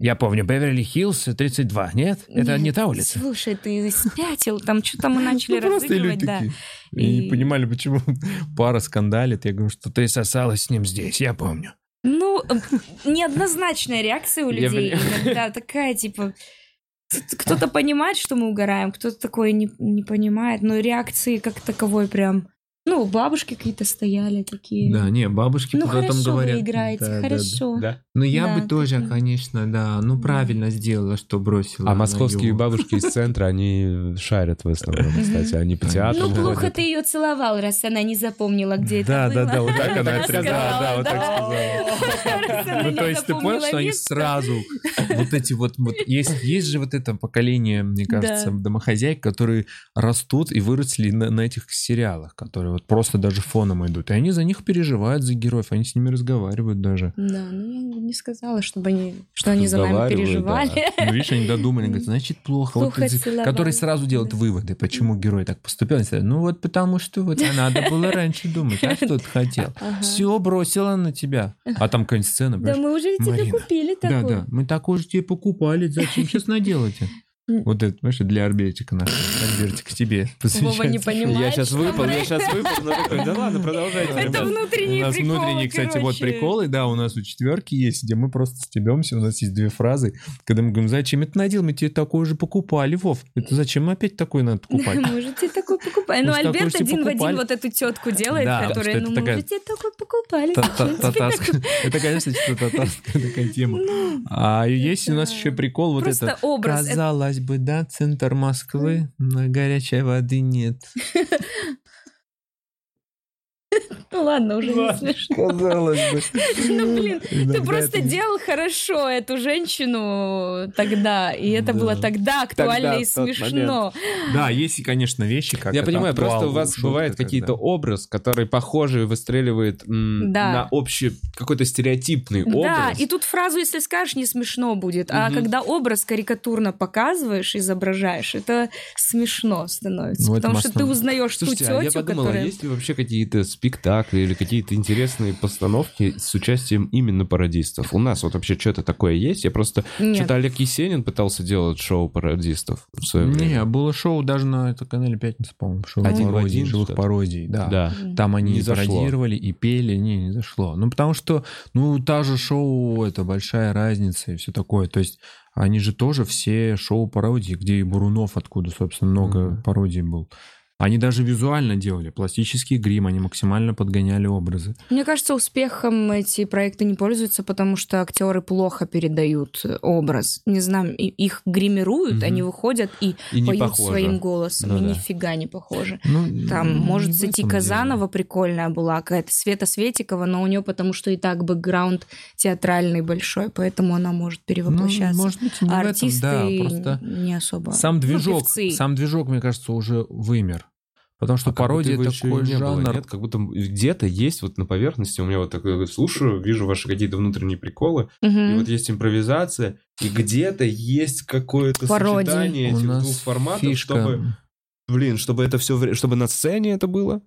Я помню, Беверли-Хиллз 32, нет? Это Нет, не та улица? Слушай, ты спятил, там что-то мы [laughs] начали Ну, просто разыгрывать, да. такие. И не понимали, почему [laughs] пара скандалит. Я говорю, что ты сосалась с ним здесь, я помню. Ну, э, неоднозначная реакция у людей. Иногда такая, типа, кто-то понимает, что мы угораем, кто-то такое не, не понимает, но реакции как таковой прям Ну, бабушки какие-то стояли такие. Да, не, бабушки Ну, потом хорошо говорят. вы играете, да, да, да. хорошо. Да. Ну, я Да, бы тоже, такое. конечно, да. Ну, правильно сделала, что бросила. А московские юг. бабушки из центра, они шарят в основном, кстати. Они по Ну, театрам Ну, плохо ты ее целовал, раз она не запомнила, где Да, это да, было. да, вот так она сказала, да, вот так да. сказала. Ну, то есть ты понял, что они сразу вот эти вот, есть, есть же вот это поколение, мне кажется, Да. домохозяек, которые растут и выросли на этих сериалах, которые вот просто даже фоном идут. И они за них переживают, за героев, они с ними разговаривают даже. Да, ну я не сказала, чтобы они, что они за нами переживали. Ну, видишь, они додумали, говорят, значит, плохо. Вот Плохо эти, целовал. которые сразу делают Да. выводы, почему герой так поступил. Они говорят, ну вот потому что вот а надо было раньше думать, а что ты хотел? [laughs] Ага. Все бросила на тебя. А там какая-нибудь сцена, Да мы уже тебе купили Да, такой. да, мы такой же тебе покупали, зачем сейчас наделаете? Вот это, понимаешь, для Альбертика нашего. Альбертик, тебе Вова не понимает. Я сейчас выпал, мы- я сейчас выпал, но такой, да ладно, продолжайте, Это ребят. У внутренние нас приколы, внутренние, кстати, вот приколы, да, у нас у четверки есть, где мы просто стебемся, у нас есть две фразы, когда мы говорим, зачем это надел, мы тебе такое же покупали, Вов, это зачем опять такое надо покупать? Можете покупать. Ну, Может, такой Альберт же тебе один в один покупали? вот эту тетку делает, которая, ну, можете покупали. Тебе татарская. такой? Это, конечно, что-то татарская такая тема. А есть у нас еще прикол вот Просто это. образ. Это- Казалось бы, да, центр Москвы, но горячей воды нет. [laughs] [laughs] Ну ладно, уже не смешно. Казалось бы. [laughs] Ну, блин, ты просто делал хорошо эту женщину тогда, и это Да. было тогда актуально и смешно. Да, есть, и, конечно, вещи, как Я понимаю, просто у вас бывает какие-то да. образ, который похожий выстреливает Да. на общий какой-то стереотипный Да, образ. и тут фразу, если скажешь, не смешно будет. А когда образ карикатурно показываешь, изображаешь, это смешно становится. Ну, потому что ты узнаешь ту Слушайте, тетю, а я подумал, а которая... есть ли вообще какие-то спектакли или какие-то интересные постановки с участием именно пародистов? У нас вот вообще что-то такое есть? Я просто... Что-то Олег Есенин пытался делать шоу пародистов в свое время. Не, было шоу даже на это канале Пятница, по-моему, шоу Один в пародий, один, живых что-то? пародий, да. Да. Там они Не и зашло. пародировали, и пели, не, не зашло. Ну, потому что, ну, та же шоу, это большая разница и все такое. То есть они же тоже все шоу пародии, где и Бурунов, откуда, собственно, много Мгм. пародий был. Они даже визуально делали, пластический грим, они максимально подгоняли образы. Мне кажется, успехом эти проекты не пользуются, потому что актеры плохо передают э, образ. Не знаю, их гримируют, Мгм. они выходят и, И поют похоже. своим голосом, Ну и да. нифига не похоже. Ну, Там, не может, Сати Казанова прикольная была, какая-то Света Светикова, но у нее потому что и так бэкграунд театральный большой, поэтому она может перевоплощаться. Ну, может быть, не а в этом, артисты да, просто не особо. сам Ну, движок, певцы. сам движок, мне кажется, уже вымер. Потому что А как пародия еще и такой не было, жанр. нет? Как будто где-то есть вот на поверхности, у меня вот такое, слушаю, вижу ваши какие-то внутренние приколы, Мгм. и вот есть импровизация, и где-то есть какое-то Пародии. сочетание У этих нас двух форматов, фишка. чтобы, блин, чтобы это все, чтобы на сцене это было,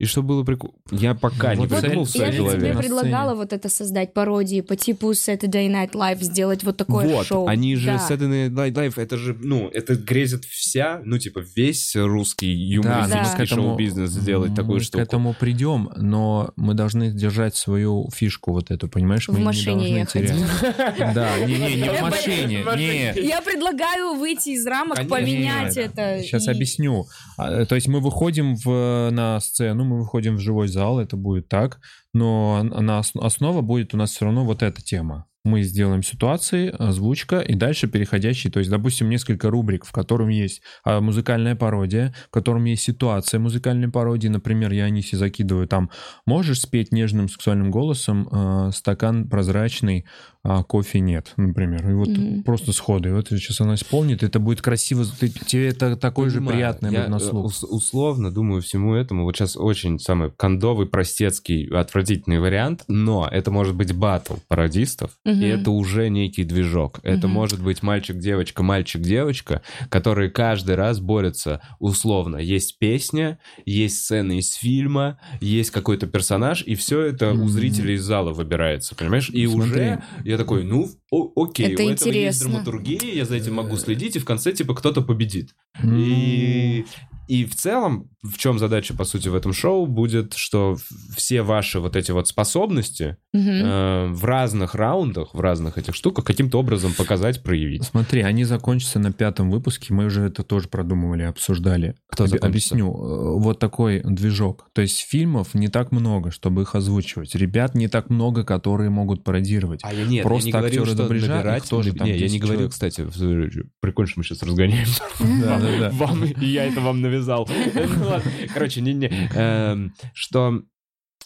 и чтобы было прикольно. Я пока не Вот придумал в Я своей же голове. тебе На предлагала вот это создать пародии по типу Saturday Night Live, сделать вот такое вот, шоу. они же Да. Saturday Night Live, это же, ну, это грезит вся, ну, типа, весь русский юмористический Да. шоу-бизнес сделать такую штуку. к этому придем, но мы должны держать свою фишку вот эту, понимаешь? В мы не машине должны ехать. терять. [laughs] Да, не-не, не в Я машине, не. Я предлагаю выйти из рамок, поменять это. Сейчас объясню. А, То есть мы выходим в, на сцену, мы выходим в живой зал, это будет так, но на ос- основа будет у нас все равно вот эта тема. Мы сделаем ситуации, озвучка и дальше переходящие, то есть, допустим, несколько рубрик, в котором есть а, музыкальная пародия, в котором есть ситуация музыкальной пародии. Например, я Анисе закидываю там, можешь спеть нежным сексуальным голосом а, стакан прозрачный, а кофе нет, например. И вот Мгм. просто сходу. И вот сейчас она исполнит, это будет красиво, ты- тебе это такое же приятное Я, э, слух. ус- условно думаю всему этому. Вот сейчас очень самый кондовый, простецкий, отвратительный вариант, но это может быть батл пародистов, И это уже некий движок. Это может быть мальчик-девочка, мальчик-девочка, которые каждый раз борются условно. Есть песня, есть сцены из фильма, есть какой-то персонаж, и все это у зрителей из зала выбирается, понимаешь? И Смотри. уже я такой, ну, о- окей, Это у этого есть интересно. драматургия, я за этим могу следить, и в конце, типа, кто-то победит. И, и в целом, в чем задача, по сути, в этом шоу будет, что все ваши вот эти вот способности Мгм. э, в разных раундах, в разных этих штуках каким-то образом показать, проявить. Смотри, они закончатся на пятом выпуске, мы уже это тоже продумывали, обсуждали. Кто закончится? Объясню. Э, Вот такой движок. То есть фильмов не так много, чтобы их озвучивать. Ребят не так много, которые могут пародировать. А я нет, Просто я не говорил, актеры что дубляжа, набирать, тоже наб- Не, я не 10 говорил, человек. кстати, прикольно, что мы сейчас разгоняемся. [laughs] Да-да-да. [laughs] Вам, и я это вам навязал. [laughs] Ну. Короче, не-не. Эм, Что...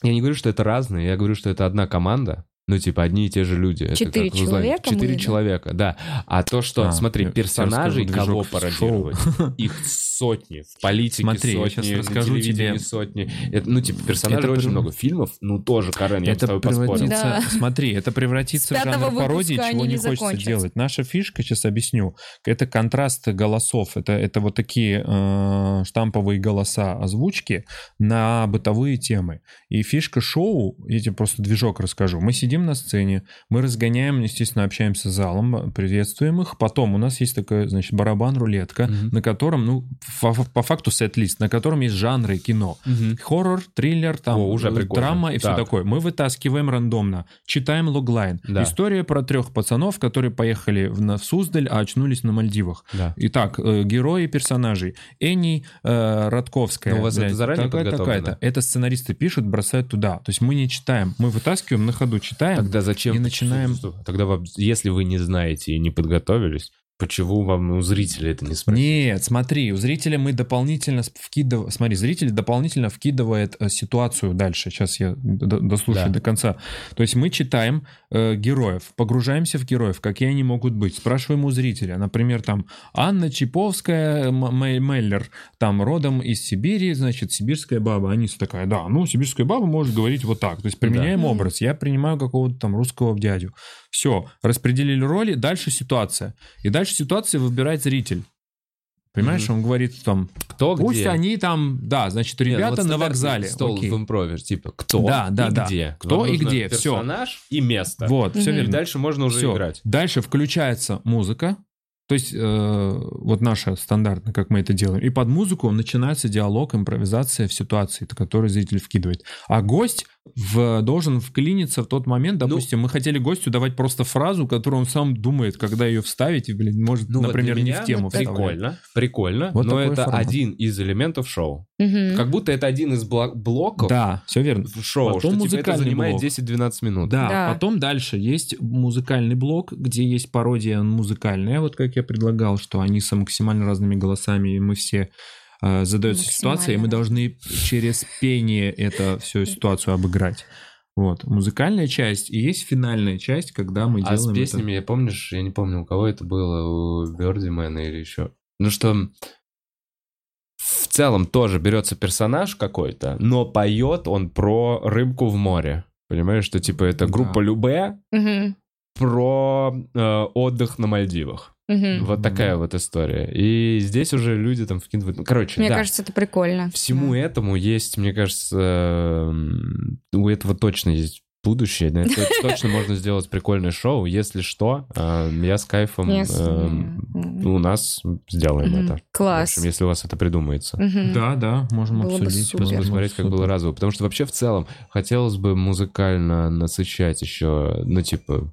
Я не говорю, что это разные, я говорю, что это одна команда. Ну, типа, одни и те же люди. Это Четыре человека Четыре да? человека, да. А то, что, А, смотри, я персонажей, кого пародировать, [laughs] их сотни. В политике Смотри, я сотни, на расскажу тебе. сотни. Это, ну, типа, персонажей Это очень прям- много. Фильмов, ну, тоже, Карен, я бы с Это тобой поспорил. превратится, Да. смотри, это превратится в жанр пародии, чего не хочется делать. Наша фишка, сейчас объясню, это контраст голосов. Это, это вот такие э, штамповые голоса озвучки на бытовые темы. И фишка шоу, я тебе просто движок расскажу. Мы сидим на сцене, мы разгоняем, естественно, общаемся с залом, приветствуем их. Потом у нас есть такой, значит, барабан-рулетка, Мгм. на котором, ну, по, по факту сет-лист, на котором есть жанры кино. Мгм. Хоррор, триллер, там, О, уже э, драма и все Так. такое. Мы вытаскиваем рандомно, читаем логлайн. Да. История про трех пацанов, которые поехали в, в Суздаль, а очнулись на Мальдивах. Да. Итак, э, герои персонажей. Энни э, Радковская. Ну, у вас это блядь, заранее такая-то, подготовлено? такая-то. Это сценаристы пишут, бросают туда. То есть мы не читаем, мы вытаскиваем на ходу, читаем. Тогда зачем? И начинаем-. Тогда если вы не знаете и не подготовились, почему вам у зрителя это не спросить? Нет, смотри, у зрителя мы дополнительно вкидываем... Смотри, зритель дополнительно вкидывает э, ситуацию дальше. Сейчас я дослушаю Да. до конца. То есть мы читаем э, героев, погружаемся в героев, какие они могут быть. Спрашиваем у зрителя. Например, там Анна Чиповская, Меллер, там родом из Сибири, значит, сибирская баба. Они такая, да, ну, сибирская баба может говорить вот так. То есть применяем Да. образ. Я принимаю какого-то там русского дядю. Все, распределили роли, дальше ситуация. И дальше ситуация выбирает зритель. Понимаешь, он говорит там, Кто пусть где? они там, да, значит, Нет, ребята вот на вокзале. Стол Окей. в импрове, типа кто Да, да, и да. где. Кто Вам и где. Персонаж и место. Вот, все Мгм. И верно. дальше можно уже Всё. играть. Дальше включается музыка, то есть э, вот наша стандартная, как мы это делаем. И под музыку начинается диалог, импровизация в ситуации, которую зритель вкидывает. А гость в, должен вклиниться в тот момент, Ну, допустим, мы хотели гостю давать просто фразу, которую он сам думает, когда ее вставить, и, блин, может, Ну, вот например, для не в тему вставлять. Прикольно, прикольно, Вот но это формат. один из элементов шоу. Мгм. Как будто это один из блок- блоков Да, все верно. в шоу, Потом что типа, это музыкальный занимает блок. 10-12 минут. Да, Да. потом дальше есть музыкальный блок, где есть пародия музыкальная, вот как я предлагал, что они с максимально разными голосами, и мы все задается Максимально ситуация, и мы должны через пение эту всю ситуацию обыграть. Вот, музыкальная часть, и есть финальная часть, когда мы А с делаем песнями, я помнишь, я не помню, у кого это было, у Бердимена или еще. Ну что, в целом тоже берется персонаж какой-то, но поет он про рыбку в море. Понимаешь, что типа это Да. группа Любе Мгм. про э, отдых на Мальдивах. Мгм. Вот такая вот история. И здесь уже люди там вкидывают. Ну, короче, Мне да. кажется, это прикольно. Всему Да. этому есть, мне кажется, эм, у этого точно есть будущее. Это [laughs] точно можно сделать прикольное шоу. Если что, эм, я с кайфом эм, у нас сделаем это. В Класс. общем, если у вас это придумается. Да, да, можем обсудить. посмотреть, как было разово. Потому что вообще в целом хотелось бы музыкально насыщать еще, ну, типа...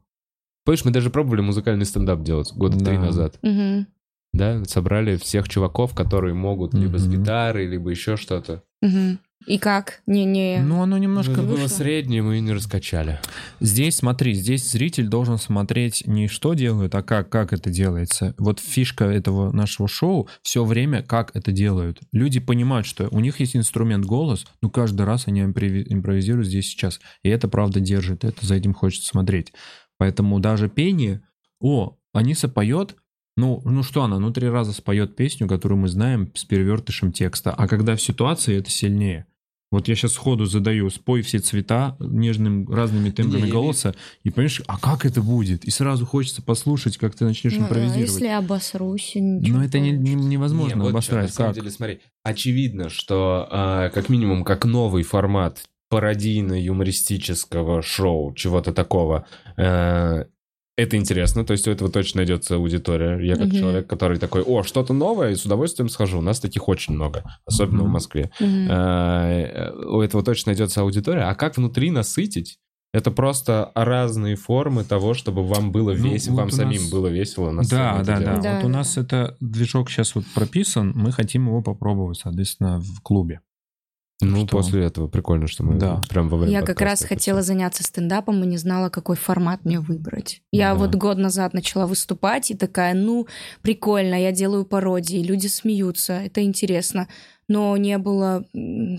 Помнишь, мы даже пробовали музыкальный стендап делать года три Да. назад. Мгм. Да, собрали всех чуваков, которые могут либо с Мгм. гитарой, либо еще что-то. Мгм. И как? Не-не. Ну, оно немножко Это было вышло. среднее, мы и не раскачали. Здесь, смотри, здесь зритель должен смотреть не что делают, а как, как это делается. Вот фишка этого нашего шоу все время, как это делают. Люди понимают, что у них есть инструмент голос, но каждый раз они импрови- импровизируют здесь сейчас. И это правда держит, это за этим хочется смотреть. Поэтому даже пение, о, Аниса поет, ну, ну что она, ну три раза споет песню, которую мы знаем с перевертышем текста, а когда в ситуации это сильнее. Вот я сейчас сходу задаю, спой все цвета нежным разными тембрами Не, голоса, и понимаешь, а как это будет? И сразу хочется послушать, как ты начнешь Ну, импровизировать. Если обосрусь, ничего Но это не, не- невозможно Не, вот обосрать. чё, на самом как? деле, смотри, очевидно, что а, как минимум как новый формат пародийно-юмористического шоу, чего-то такого, э, это интересно, то есть у этого точно найдется аудитория. Я как Мгм. человек, который такой, о, что-то новое, и с удовольствием схожу. У нас таких очень много, особенно в Мгм. Москве. Э, У этого точно найдется аудитория. А как внутри насытить? Это просто разные формы того, чтобы вам было Ну, весело, вот вам самим нас- было весело на Да, да, да. Да, Вот у нас это движок сейчас вот прописан, мы хотим его попробовать, соответственно, в клубе. Ну, Что? после этого прикольно, что мы Да. прям во время Я как раз хотела заняться стендапом и не знала, какой формат мне выбрать. Я Да. вот год назад начала выступать и такая, ну, прикольно, я делаю пародии, люди смеются, это интересно. Но не было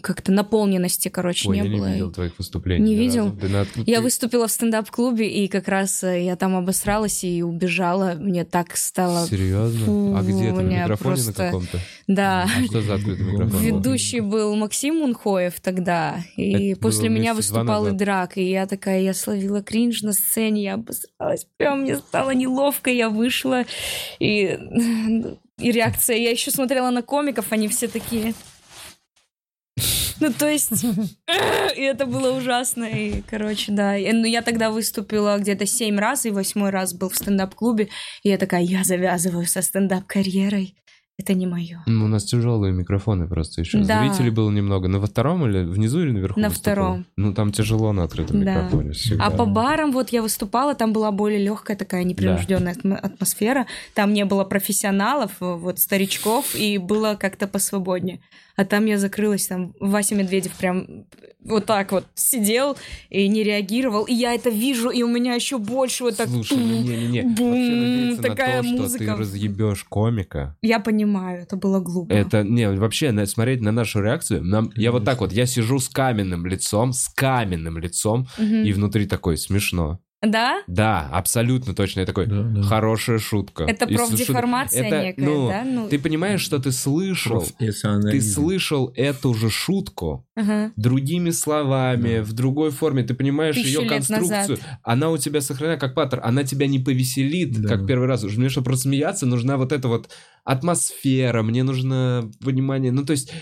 как-то наполненности, короче, Ой, не я не было. видел твоих выступлений. Не видел? Да на- Я ты- выступила в стендап-клубе, и как раз э, я там обосралась и убежала. Мне так стало... Серьезно? А где Фу, ты? На микрофоне просто- на каком-то? Да. А что за открытый микрофон? Ведущий был Максим Мунхоев тогда, и Это после меня выступал и. Драк, и я такая, я словила кринж на сцене, я обосралась, прям мне стало неловко, я вышла, и, [laughs] и реакция, я еще смотрела на комиков, они все такие... Ну, то есть, [laughs] и это было ужасно, и, короче, да. И, Ну, я тогда выступила где-то семь раз, и восьмой раз был в стендап-клубе, и я такая, я завязываю со стендап-карьерой, это не мое. Ну, у нас тяжелые микрофоны просто еще. Да. Зрителей было немного. Но во втором или внизу или наверху? На выступал? втором. Ну, там тяжело на открытом Да. микрофоне. всегда. А по барам вот я выступала, там была более легкая такая непринужденная атм- атмосфера. Там не было профессионалов, э, вот старичков, и было как-то посвободнее. А там я закрылась, там Вася Медведев прям вот так вот сидел и не реагировал. И я это вижу, и у меня еще больше вот так... Слушай, ну не-не-не. надеяться такая на то, что музыка. ты разъебешь комика. Я понимаю, это было глупо. Это, не, вообще, на- смотреть на нашу реакцию, нам, я вот так вот, я сижу с каменным лицом, с каменным лицом, Мгм. и внутри такой, смешно. Да? Да, абсолютно точно. Я такой, Да, да. хорошая шутка. Это профдеформация это, некая, ну, да? Ну, Ты понимаешь, что ты слышал, ты слышал эту же шутку ага. другими словами, Да. в другой форме, ты понимаешь Тысячу ее конструкцию, она у тебя сохранена как паттер, она тебя не повеселит, Да. как первый раз. Мне, чтобы просмеяться, нужна вот эта вот атмосфера, мне нужно понимание, ну то есть...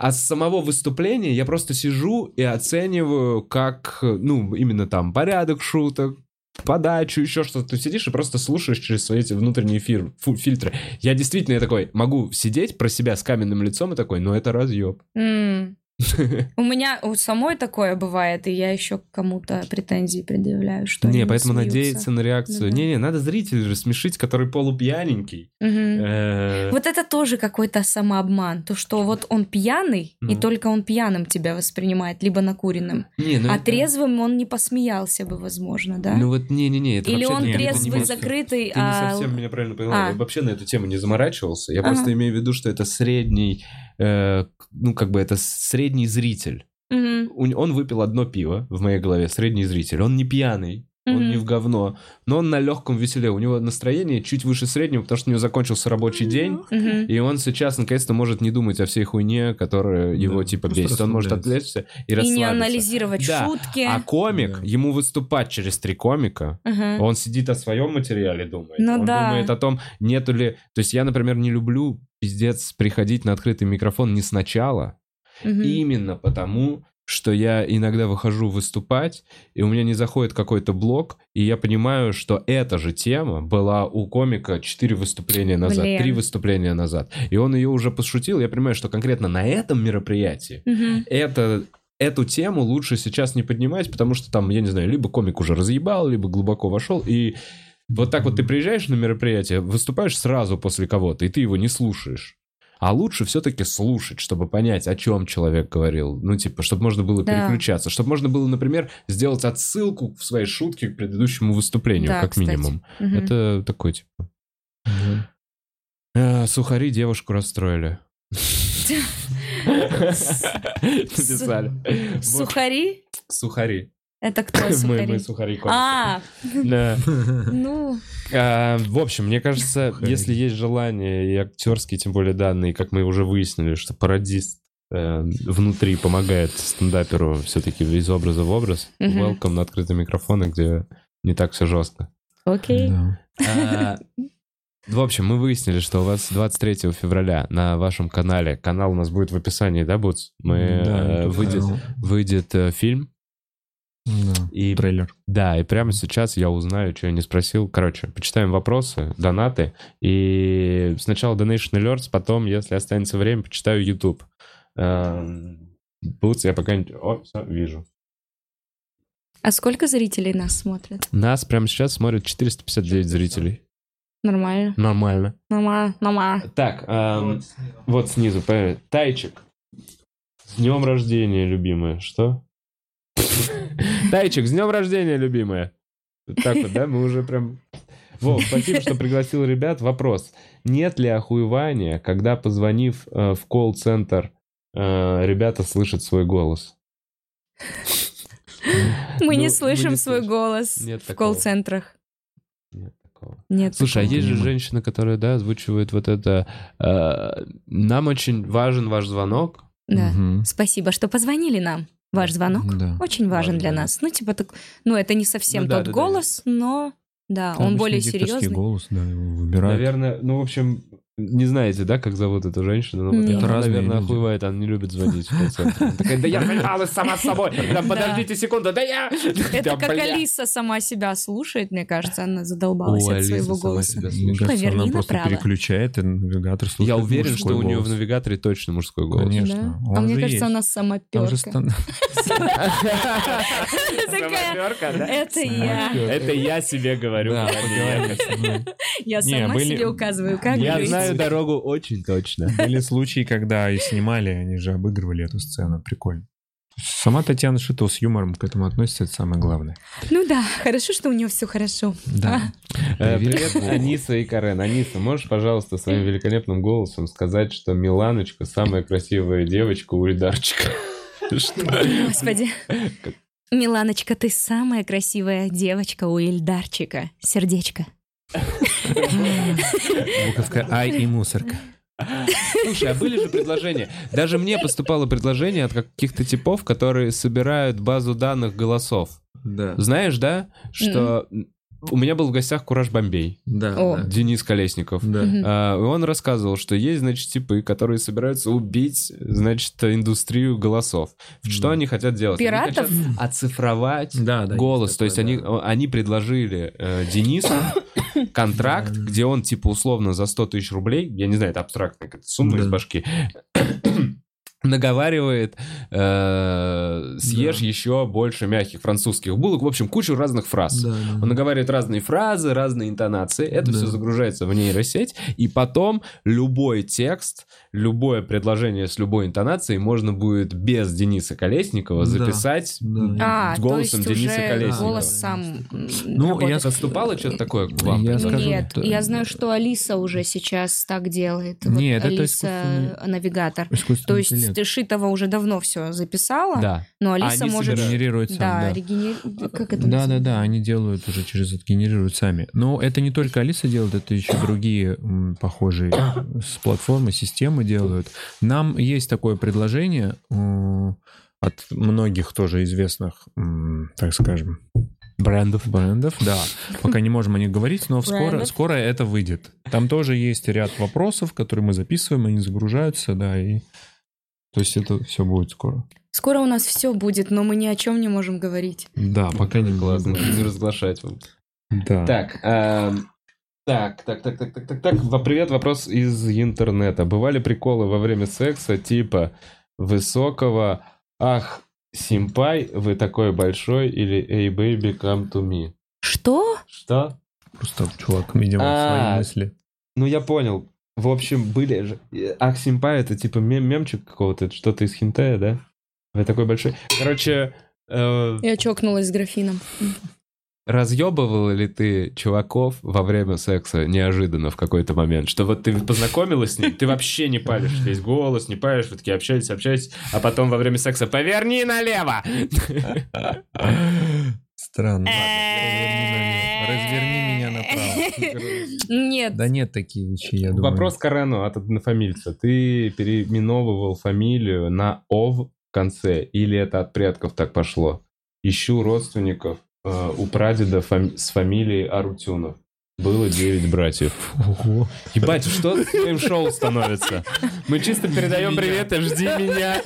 А с самого выступления я просто сижу и оцениваю, как, ну, именно там порядок шуток, подачу, еще что-то. Ты сидишь и просто слушаешь через свои эти внутренние фир- фу- фильтры. Я действительно я такой могу сидеть про себя с каменным лицом и такой, ну это разъеб. М. [laughs] У меня у самой такое бывает, и я еще кому-то претензии предъявляю, что Не, поэтому смеются. надеяться на реакцию. Да. Не-не, надо зрителя же смешить, который полупьяненький. Э, Вот это тоже какой-то самообман. То, что вот он пьяный, и Ну. только он пьяным тебя воспринимает, либо накуренным. Не, ну а это- трезвым он не посмеялся бы, возможно, да? Ну вот не-не-не, это Или он не- не трезвый, может- закрытый, Ты не а... совсем меня правильно поняла. А. Я вообще на эту тему не заморачивался. Я Ага. просто имею в виду, что это средний, э, ну как бы это средний зритель. У- Он выпил одно пиво в моей голове, средний зритель. Он не пьяный, он Мгм. не в говно, но он на легком веселе. У него настроение чуть выше среднего, потому что у него закончился рабочий день. Мгм. И он сейчас наконец-то может не думать о всей хуйне, которая его типа просто бесит. Он может отвлечься и И расслабиться. не анализировать Да. шутки. А комик, Да. ему выступать через три комика, Ага. он сидит о своем материале думает. Ну он да. думает о том, нету ли... То есть я, например, не люблю, пиздец, приходить на открытый микрофон не сначала, Мгм. Именно потому, что я иногда выхожу выступать, и у меня не заходит какой-то блок, и я понимаю, что эта же тема была у комика 4 выступления назад, Блин. 3 выступления назад. И он ее уже пошутил. Я понимаю, что конкретно на этом мероприятии Мгм. это эту тему лучше сейчас не поднимать, потому что там, я не знаю, либо комик уже разъебал, либо глубоко вошел, и вот так вот ты приезжаешь на мероприятие, выступаешь сразу после кого-то, и ты его не слушаешь. А лучше все-таки слушать, чтобы понять, о чем человек говорил. Ну, типа, чтобы можно было Да. переключаться. Чтобы можно было, например, сделать отсылку в своей шутке к предыдущему выступлению, Да, как кстати. минимум. Мгм. Это такой, типа... «А, сухари девушку расстроили. [laughs] Написали. Сухари? Сухари. Это кто [laughs] Мы, сухари? мы сухари комики. А, [laughs] Да. ну, А, в общем, мне кажется, Сухари. если есть желание, и актерские, тем более данные, как мы уже выяснили, что пародист э, внутри помогает стендаперу все-таки из образа в образ. Welcome на открытые микрофоны, где не так все жестко. окей. Да. А, В общем, мы выяснили, что у вас 23 февраля на вашем канале, канал у нас будет в описании, да, Буц? Мы, Да, э, выйдет, выйдет э, фильм Да, И трейлер. Да, и прямо сейчас я узнаю, что я не спросил. Короче, почитаем вопросы, донаты. И сначала Donation Alerts, потом, если останется время, почитаю YouTube. Эм, Бутс, я пока не... О, все, вижу. А сколько зрителей нас смотрят? Нас прямо сейчас смотрят 459 зрителей. Нормально. Нормально. Нормально. Нормально. Так, эм, вот снизу, поверь. Тайчик. С днем рождения, любимая. Что? [laughs] Тайчик, с днем рождения, любимая. Вот Так вот, да? Мы уже прям... Вов, спасибо, что пригласил ребят. Вопрос. Нет ли охуевания, когда, позвонив э, в колл-центр, э, ребята слышат свой голос? [laughs] Мы не Ну, слышим не свой слышим. голос Нет в колл-центрах. Нет такого. Нет. Слушай, а такого. есть же Понимаю. женщины, которые, да, озвучивают вот это... э, Нам очень важен ваш звонок. Да. Мгм. Спасибо, что позвонили нам. Ваш звонок Да. очень важен Важен для нас. Ну, типа, так, ну, это не совсем Ну да, тот да, да. голос, но да, он Обычно более серьезный. голос, да, его выбирают. Наверное, ну, в общем, не знаете, да, как зовут эту женщину? Ну, Нет. она, Это наверное, люди. охуевает, она не любит звонить в колл-центр. Она такая, да я занималась сама с собой. Да подождите секунду, да я... Это как. Алиса сама себя слушает, мне кажется, она задолбалась от своего сама голоса. Поверни она просто переключает, и навигатор слушает Я уверен, что у нее в навигаторе точно мужской голос. Конечно. А мне же кажется, она сама перка. [laughs] Это я. Это я себе говорю. Я сама себе указываю, как Я. знаю дорогу очень точно. [laughs] Были случаи, когда и снимали, они же обыгрывали эту сцену. Прикольно. Сама Татьяна Шитова с юмором к этому относится, это самое главное. Ну да, хорошо, что у нее все хорошо. Да. Э, Привет. Привет, Аниса и Карен. Аниса, можешь, пожалуйста, своим великолепным голосом сказать, что Миланочка самая красивая девочка у Ильдарчика? [laughs] Господи. Миланочка, ты самая красивая девочка у Ильдарчика. Сердечко. Буковка «Ай» и мусорка. Слушай, а были же предложения? Даже мне поступало предложение от каких-то типов, которые собирают базу данных голосов. Да. Знаешь, да, что у меня был в гостях Кураж Бомбей, Да. О. да. Денис Колесников. Да. Мгм. А, и он рассказывал, что есть, значит, типы, которые собираются убить, значит, индустрию голосов. Что Мгм. они хотят делать? Они Пиратов? хотят оцифровать Да, да, голос. То есть такое, они, да. они предложили э, Денису [coughs] контракт, Да, да. где он, типа, условно за 100 тысяч рублей, я не знаю, это абстрактная какая-то сумма Да. из башки, [coughs] наговаривает, э, съешь Да. еще больше мягких французских булок. В общем, кучу разных фраз. Да, да. Он наговаривает разные фразы, разные интонации. Это Да. все загружается в нейросеть. И потом любой текст, любое предложение с любой интонацией можно будет без Дениса Колесникова Да. записать Да. А, то голосом есть Дениса уже Колесникова. голос сам Ну, работает. я Заступало что-то такое к вам? Я скажу, Нет, это- я знаю, что Алиса уже сейчас так делает. Вот Нет, это Алиса искусственный- навигатор. Искусственный То есть интеллект. Шитова уже давно все записала, Да. но Алиса Они может... Генерирует сам, Да, да. регенери- Как это Да, да, да, они делают уже через это, генерируют сами. Но это не только Алиса делает, это еще другие похожие [coughs] с платформы, системы делают. Нам есть такое предложение от многих тоже известных, так скажем, брендов. Брендов, да. [laughs] Пока не можем о них говорить, но скоро, скоро это выйдет. Там тоже есть ряд вопросов, которые мы записываем, они загружаются, да, и то есть это все будет скоро. Скоро у нас все будет, но мы ни о чем не можем говорить. Да, пока не Классно, не разглашать вам. Да. Так, эм, так, так, так, так, так, так, так. Во- Привет, вопрос из интернета. Бывали приколы во время секса типа высокого «Ах, семпай, вы такой большой» или «Hey, baby, come to me». Что? Что? Просто чувак, видимо, А, свои мысли. Ну, я понял. В общем, были же... э, Ах, семпай, это типа мем мемчик какого-то, это что-то из хентая, да? Вы такой большой. Короче, э, Я чокнулась с графином. Разъебывала ли ты чуваков во время секса неожиданно в какой-то момент? Что вот ты познакомилась с ним, ты вообще не палишь весь голос, не палишь, вы такие общаетесь, общаетесь, а потом во время секса «Поверни налево!» Странно. Разверни меня направо. Нет. Да нет такие вещи, я думаю. Вопрос Карену от однофамильца. Ты переименовывал фамилию на «ов» в конце, или это от предков так пошло? Ищу родственников э, у прадеда фами- с фамилией Арутюнов. было 9 братьев. Ого. Ебать, что с твоим шоу становится? Мы чисто передаем привет и жди меня.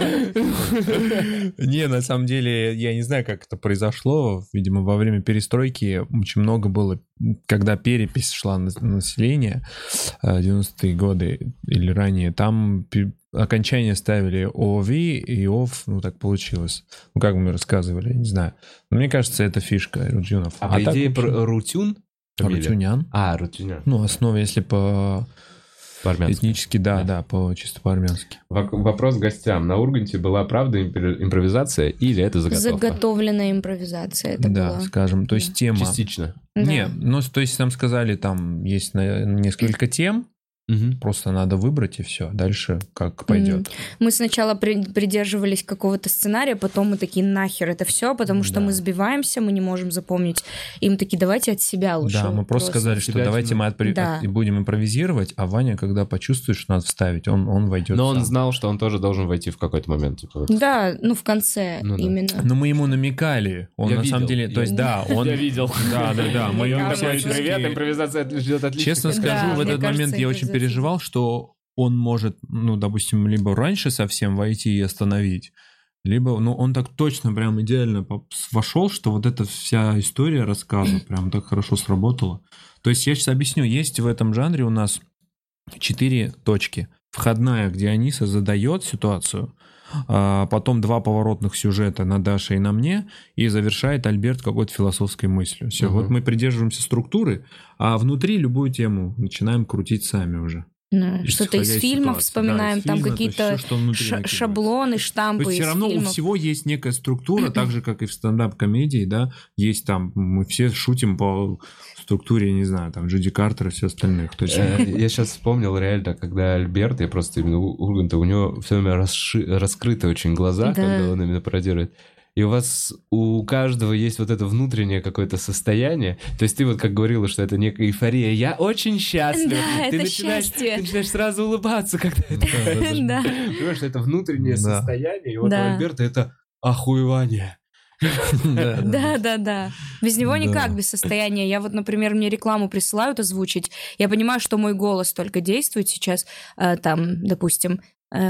Не, на самом деле, я не знаю, как это произошло. Видимо, во время перестройки очень много было, когда перепись шла на на население, э, 90-е годы или ранее, там окончание ставили ОВ и ОВ, ну так получилось. Ну как мы рассказывали, я не знаю. Но мне кажется, это фишка Рутюнов. А по так идее, вообще- про- Рутюн? фамилия? Рутюнян. А, Рутюнян. Ну, основе, если по По-армянски. этнически, да, да, по чисто по-армянски. Вопрос гостям. На Урганте была правда импро- импровизация или это заготовка? Заготовленная импровизация это да, была. скажем, то есть Да. тема. Частично. Да. Не, ну, то есть нам сказали, там есть несколько тем, Мгм. просто надо выбрать и все. Дальше как пойдет. Мы сначала при- придерживались какого-то сценария, потом мы такие, нахер это все, потому что Да. мы сбиваемся, мы не можем запомнить. И мы такие, давайте от себя лучше. Да, мы просто сказали, что Себя давайте мы отпри- Да. от- будем импровизировать, а Ваня, когда почувствует, что надо вставить, он, он войдет. Но он сам. знал, что он тоже должен войти в какой-то момент. Типа, вот. Да, ну в конце Ну да. именно. Но мы ему намекали. Он Я на самом видел. деле, то есть, Я- да, он... Я видел. Да, да, да. Мы ему Привет, импровизация идет отлично. Честно скажу, в этот момент я очень. Переживал, что он может, ну, допустим, либо раньше совсем войти и остановить, либо, ну, он так точно прям идеально вошел, что вот эта вся история рассказа [clears throat] прям так хорошо сработала. То есть я сейчас объясню, есть в этом жанре у нас четыре точки. Входная, где Аниса задает ситуацию, потом два поворотных сюжета на Даше и на мне, и завершает Альберт какой-то философской мыслью. Все, Мгм. вот мы придерживаемся структуры, а внутри любую тему начинаем крутить сами уже. Да, Что-то из фильмов ситуации. вспоминаем, Да, из там фильма, то какие-то накидывается. шаблоны, То штампы есть все равно фильмов. у всего есть некая структура, [clears throat] так же, как и в стендап-комедии, да, есть там, мы все шутим по структуре, не знаю, там, Джуди Картер и все остальных. То есть, Э, Я сейчас вспомнил реально, когда Альберт, я просто именно у Урганта, у него все время расши- раскрыты очень глаза, Да. когда он именно пародирует. И у вас у каждого есть вот это внутреннее какое-то состояние. То есть ты вот как говорила, что это некая эйфория. Я очень счастлив. Да, ты это начинаешь, счастье. Ты начинаешь сразу улыбаться, когда [laughs] это... Да. Понимаешь, что это внутреннее Да. состояние. И вот у Да. Альберта это охуевание. Да, Да, да. Без него никак, без состояния. Я вот, например, мне рекламу присылают озвучить. Я понимаю, что мой голос только действует сейчас. э, Там, допустим,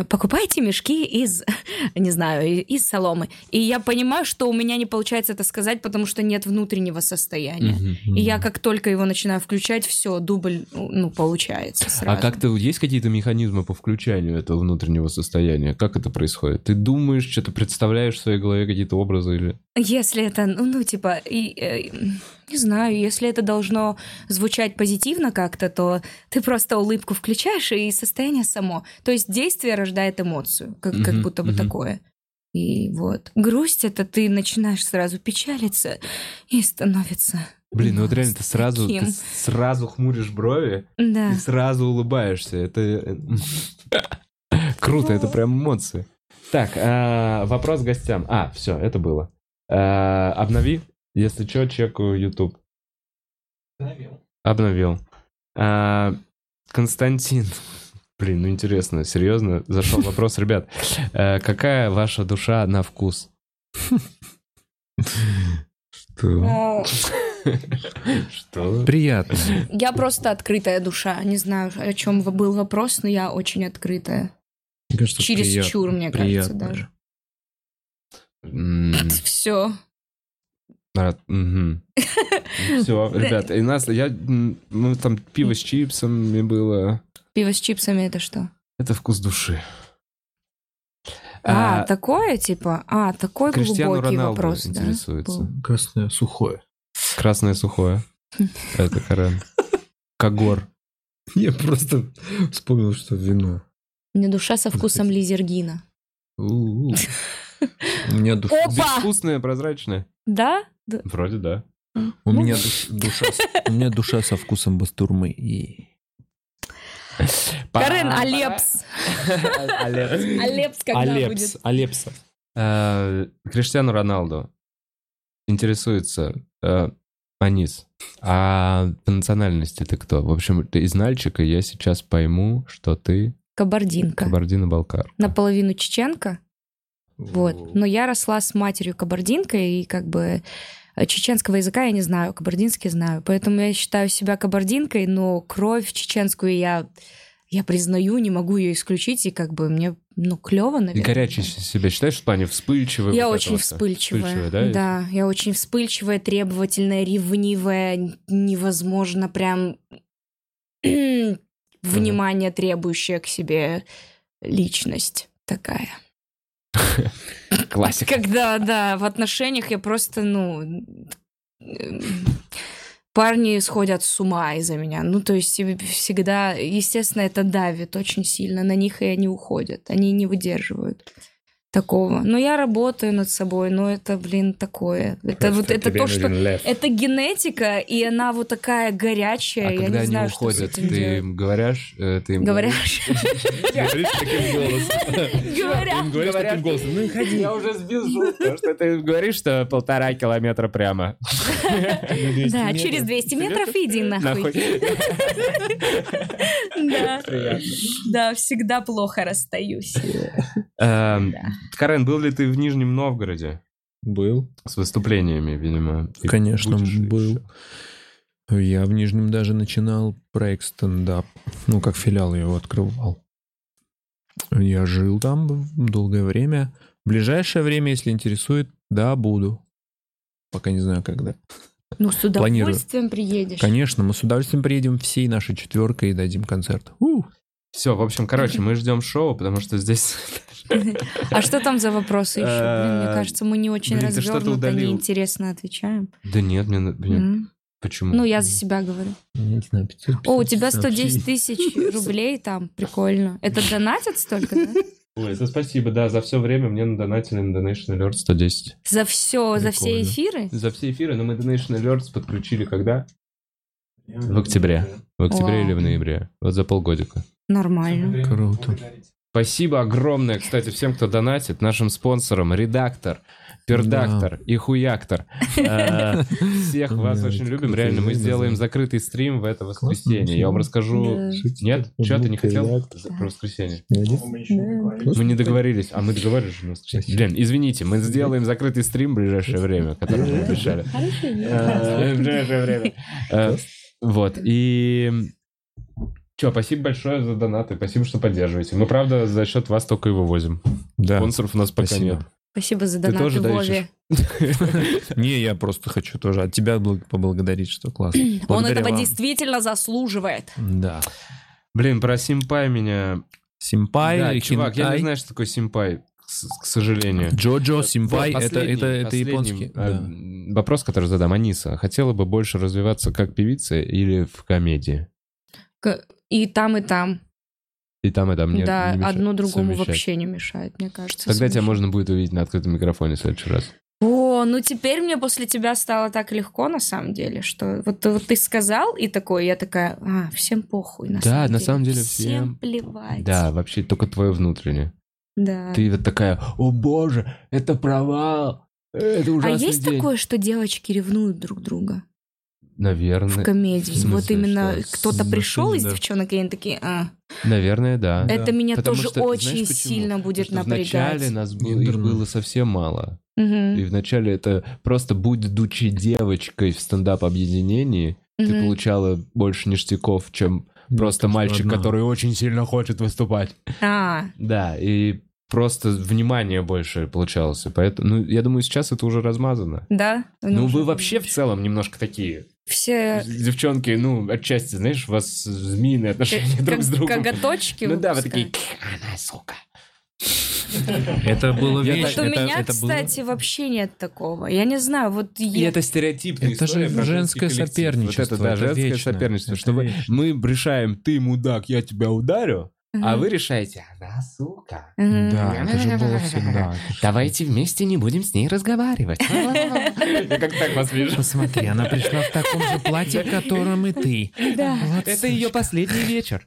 покупайте мешки из, [laughs] не знаю, из соломы. И я понимаю, что у меня не получается это сказать, потому что нет внутреннего состояния. И я как только его начинаю включать, все, дубль, ну, получается А сразу. как-то есть какие-то механизмы по включанию этого внутреннего состояния? Как это происходит? Ты думаешь, что-то представляешь в своей голове какие-то образы или... Если это, ну, ну, типа, и, э, не знаю, если это должно звучать позитивно как-то, то ты просто улыбку включаешь, и состояние само. То есть действие рождает эмоцию, как, как будто бы мгм. такое. И вот. Грусть это ты начинаешь сразу печалиться и становится. Блин, ну вот реально ты сразу, таким. ты сразу хмуришь брови Да. и сразу улыбаешься. Это э, [laughs] круто, это прям эмоции. Так, а, вопрос гостям. А, все, это было. А, Обнови, если что, чекаю YouTube. Обновил. А, Константин. [laughs] Блин, ну интересно, серьезно, зашел вопрос, ребят. э, Какая ваша душа на вкус? Что? [laughs] Что? Приятно. Я просто открытая душа. Не знаю, о чем был вопрос, но я очень открытая. Чересчур, приятно, мне кажется, даже. М, Все. А, [laughs] Все, ребят, и нас, я, ну там пиво с чипсами было. Пиво с чипсами это что? Это вкус души. А, А, такое типа? А, такой Криштиану глубокий Роналду вопрос, да? интересуется. был? Красное сухое. Красное сухое. [laughs] Это Карен. Когор. Я просто вспомнил, что вино. У меня душа со вкусом лизергина. [laughs] У меня душа... Опа! Безвкусное, прозрачное. Да? Вроде да. У меня душ- душа, у меня душа со вкусом бастурмы. И- Карен, Алепс. [laughs] Алепс. Алепс когда Алепс, будет? Алепса. Э, Криштиану Роналду интересуется э, Анис. А по национальности ты кто? В общем, ты из Нальчика я сейчас пойму, что ты Кабардинка. кабардино-балкар. Наполовину чеченка, Вот. Но я росла с матерью кабардинкой, и как бы э, чеченского языка я не знаю, кабардинский знаю. Поэтому я считаю себя кабардинкой, но кровь чеченскую я, я признаю, не могу ее исключить, и как бы мне, ну, клево, И наверное. горячий себя считаешь в плане вспыльчивый? Я вот очень всё? вспыльчивая. да? да, я очень вспыльчивая, требовательная, ревнивая, невозможно прям [clears throat] внимание требующая к себе личность такая. Классика. Когда, да, в отношениях я просто, ну, парни сходят с ума из-за меня. Ну, то есть всегда, естественно, это давит очень сильно. На них и они уходят. Они не выдерживают такого. Но я работаю над собой, но это, блин, такое. Это вот это то, что... Это генетика, и она вот такая горячая. А я когда не они знаю, уходят, ты делать. им говоришь? э, Ты им Говоришь? Говоришь таким голосом. Говорят. Говоришь таким голосом. [laughs] Ну, ходи. Я уже сбил потому что ты говоришь, что полтора километра прямо. [laughs] Да, через 200 метров иди нахуй. [laughs] Да. Да, всегда плохо расстаюсь. Карен, был ли ты в Нижнем Новгороде Был. с выступлениями, видимо? И Конечно, был. еще? Я в Нижнем даже начинал проект стендап. Ну, как филиал я его открывал. Я жил там долгое время. В ближайшее время, если интересует, да, буду. Пока не знаю, когда. Ну, с Планирую. удовольствием приедешь. Конечно, мы с удовольствием приедем всей нашей четверкой и дадим концерт. У! Все, в общем, короче, мы ждем шоу, потому что здесь... [laughs] А что там за вопросы еще? Блин, мне Э, кажется, мы не очень блин, развернуто, неинтересно отвечаем. Да нет, мне... Почему? Ну, я за себя говорю. Я не знаю, 500 О, у тебя 110 сообщений. тысяч [laughs] рублей там, прикольно. Это донатят столько, да? Ой, это спасибо, да, за все время мне надонатили на Donation Alert 110. За все, за все Прикольно. эфиры? За все эфиры, но мы Donation Alerts подключили когда? В октябре. В октябре Вау. или в ноябре. Вот за полгодика. Нормально. Круто. Спасибо огромное, кстати, всем, кто донатит, нашим спонсорам, редактор, пердактор и хуяктор. [laughs] Э, Всех вас очень любим. Реально, мы сделаем да. закрытый стрим в это воскресенье. Я вам расскажу... Да. Нет? Что, ты не хотел про воскресенье? Мы не договорились. А мы договорились же на воскресенье. Блин, извините, мы сделаем закрытый стрим в ближайшее время, который мы обещали. Э, В ближайшее время. Э, Вот, и... Че, спасибо большое за донаты, спасибо, что поддерживаете. Мы, правда, за счет вас только и вывозим. Да. Спонсоров у нас пока Спасибо. нет. Спасибо за Ты донаты тоже Вове. [laughs] Не, я просто хочу тоже от тебя бл- поблагодарить, что классно. [clears throat] Он этого действительно заслуживает. Да. Блин, про семпай меня... семпай, Да, чувак, я не знаю, что такое семпай, к сожалению. Джоджо, Симпай, это, это, это японский. э, да. Вопрос, который задам. Аниса, хотела бы больше развиваться как певица или в комедии? К- И там, и там. И там, и там нет. да, не одно другому совмещать. вообще не мешает, мне кажется. Тогда тебя совмещать. можно будет увидеть на открытом микрофоне в следующий раз. О, ну теперь мне после тебя стало так легко, на самом деле, что вот, вот ты сказал, и такой, я такая, а, всем похуй, на Да, самом на деле. самом деле всем. всем- плевать. Да, вообще только твое внутреннее. Да. Ты вот такая, о боже, это провал, это а ужасный есть день». такое, что девочки ревнуют друг друга в Наверное, комедии? в смысле, вот именно что? кто-то В пришел из да. девчонок, и они такие, а, наверное, да. это меня Потому тоже что, очень знаешь почему? сильно будет Потому что напрягать. Вначале нас было, их было совсем мало. Мгм, И вначале это просто будучи девочкой в стендап-объединении, ты мгм. получала больше ништяков, чем просто Ну, мальчик, одна. который очень сильно хочет выступать. А, Да, и просто внимание больше получалось. Поэтому, ну, я думаю, сейчас это уже размазано. да? Ну, вы вообще в целом немножко такие. Все Девчонки, ну, отчасти, знаешь, у вас змеиные отношения как- друг с другом. коготочки Ну да, вы такие, она, сука. Это было вечно. Вот у это, меня, это было- кстати, вообще нет такого. Я не знаю, вот И я- это стереотипная Это же женское соперничество, Вот это, да, это женское вечно. соперничество. Это Что мы решаем, ты мудак, я тебя ударю, а вы решаете, она сука. Да, это же было [laughs] всегда. Давайте вместе не будем с ней разговаривать. Я как так вас вижу. Посмотри, она пришла в таком же платье, в котором и ты. Да. Это ее последний вечер.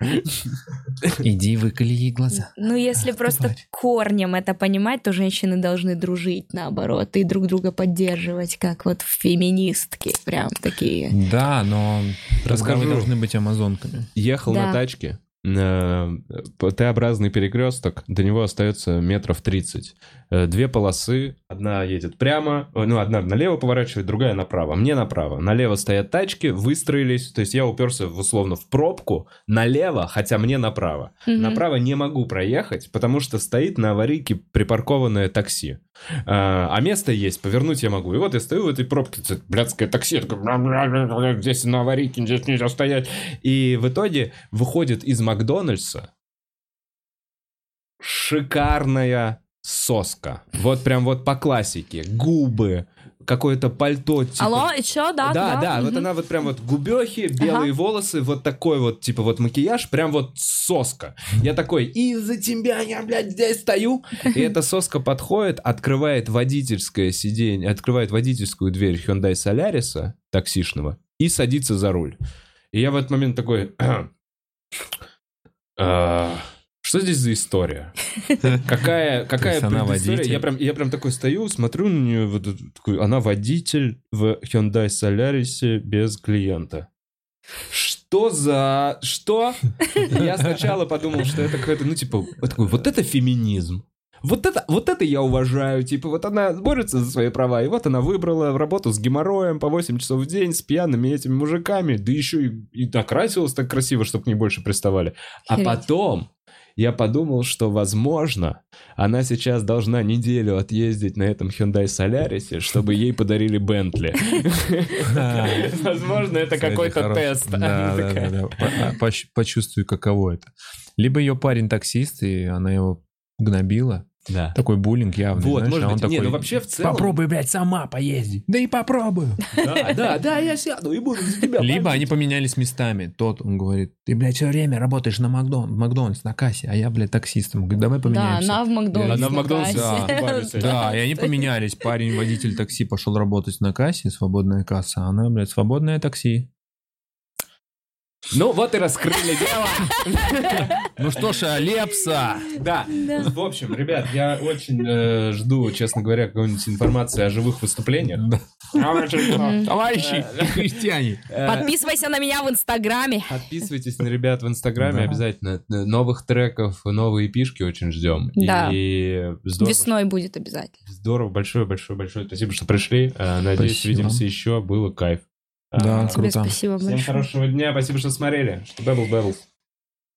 Иди выколи ей глаза. Ну, если просто корнем это понимать, то женщины должны дружить, наоборот, и друг друга поддерживать, как вот феминистки, прям такие. Да, но вы должны быть амазонками. Ехал на тачке, Т-образный перекресток, до него остается метров 30. Э, Две полосы, одна едет прямо, э, ну, одна налево поворачивает, другая направо. Мне направо. Налево стоят тачки, выстроились, то есть я уперся в, условно в пробку налево, хотя мне направо. Мгм. Направо не могу проехать, потому что стоит на аварийке припаркованное такси. А, место есть, повернуть я могу. И вот я стою в этой пробке, блядское такси, я такой, «Бля-бля-бля-бля, здесь на аварийке, здесь нельзя стоять. И в итоге выходит из Макдональдса шикарная соска. Вот прям вот по классике. Губы, какое-то пальто. типа- Алло, и чё, да, да, да, вот мгм. она вот прям вот губехи, белые волосы, вот такой вот, типа вот макияж, прям вот соска. Я такой, из-за тебя я, блядь, здесь стою. И эта соска подходит, открывает водительское сиденье, открывает водительскую дверь Hyundai Solaris таксишного и садится за руль. И я в этот момент такой, «А, что здесь за история? [laughs] Какая, какая она водитель? Я прям, я прям такой стою, смотрю на нее, вот такую, она водитель в Hyundai Solaris без клиента. Что за... Что? Я сначала подумал, что это какой-то, ну, типа, вот такой, вот это феминизм. Вот это, вот это я уважаю, типа, вот она борется за свои права, и вот она выбрала работу с геморроем по 8 часов в день, с пьяными этими мужиками, да еще и, и накрасилась так красиво, чтобы к ней больше приставали. А потом я подумал, что, возможно, она сейчас должна неделю отъездить на этом Hyundai Solaris, чтобы ей подарили Бентли. [laughs] Возможно, это какой-то тест. А, поч- Почувствуй, каково это. Либо ее парень таксист, и она его гнобила. Да. Такой буллинг явный. Вот, знаешь, может а он быть, не, такой, ну вообще в целом... Попробуй, блядь, сама поездить. Да и попробую. [laughs] Да, да, да, я сяду и буду за тебя. Либо они поменялись местами. Тот, он говорит, ты, блядь, все время работаешь на Макдон- Макдональдс, на кассе, а я, блядь, таксистом. Говорит, давай Да, поменяемся. она в Макдональдс. Она в на Макдональдс, да. Да, и они поменялись. Парень, водитель такси, пошел работать на кассе, свободная касса, а она, блядь, свободное такси. Ну, вот и раскрыли дело. Ну что ж, Алепса! Да. В общем, ребят, я очень э, жду, честно говоря, какой-нибудь информации о живых выступлениях. Товарищи христиане! Э, Подписывайся на меня в Инстаграме. Подписывайтесь на ребят в Инстаграме обязательно. Новых треков, новые пишки очень ждем. Да. И здорово, Весной будет обязательно. здорово, большое, большое, большое спасибо, что пришли. Э, Надеюсь, увидимся еще. Было кайф. Да, А, Тебе Круто. спасибо Всем большое. хорошего дня, спасибо, что смотрели. Бэбл Бэбл.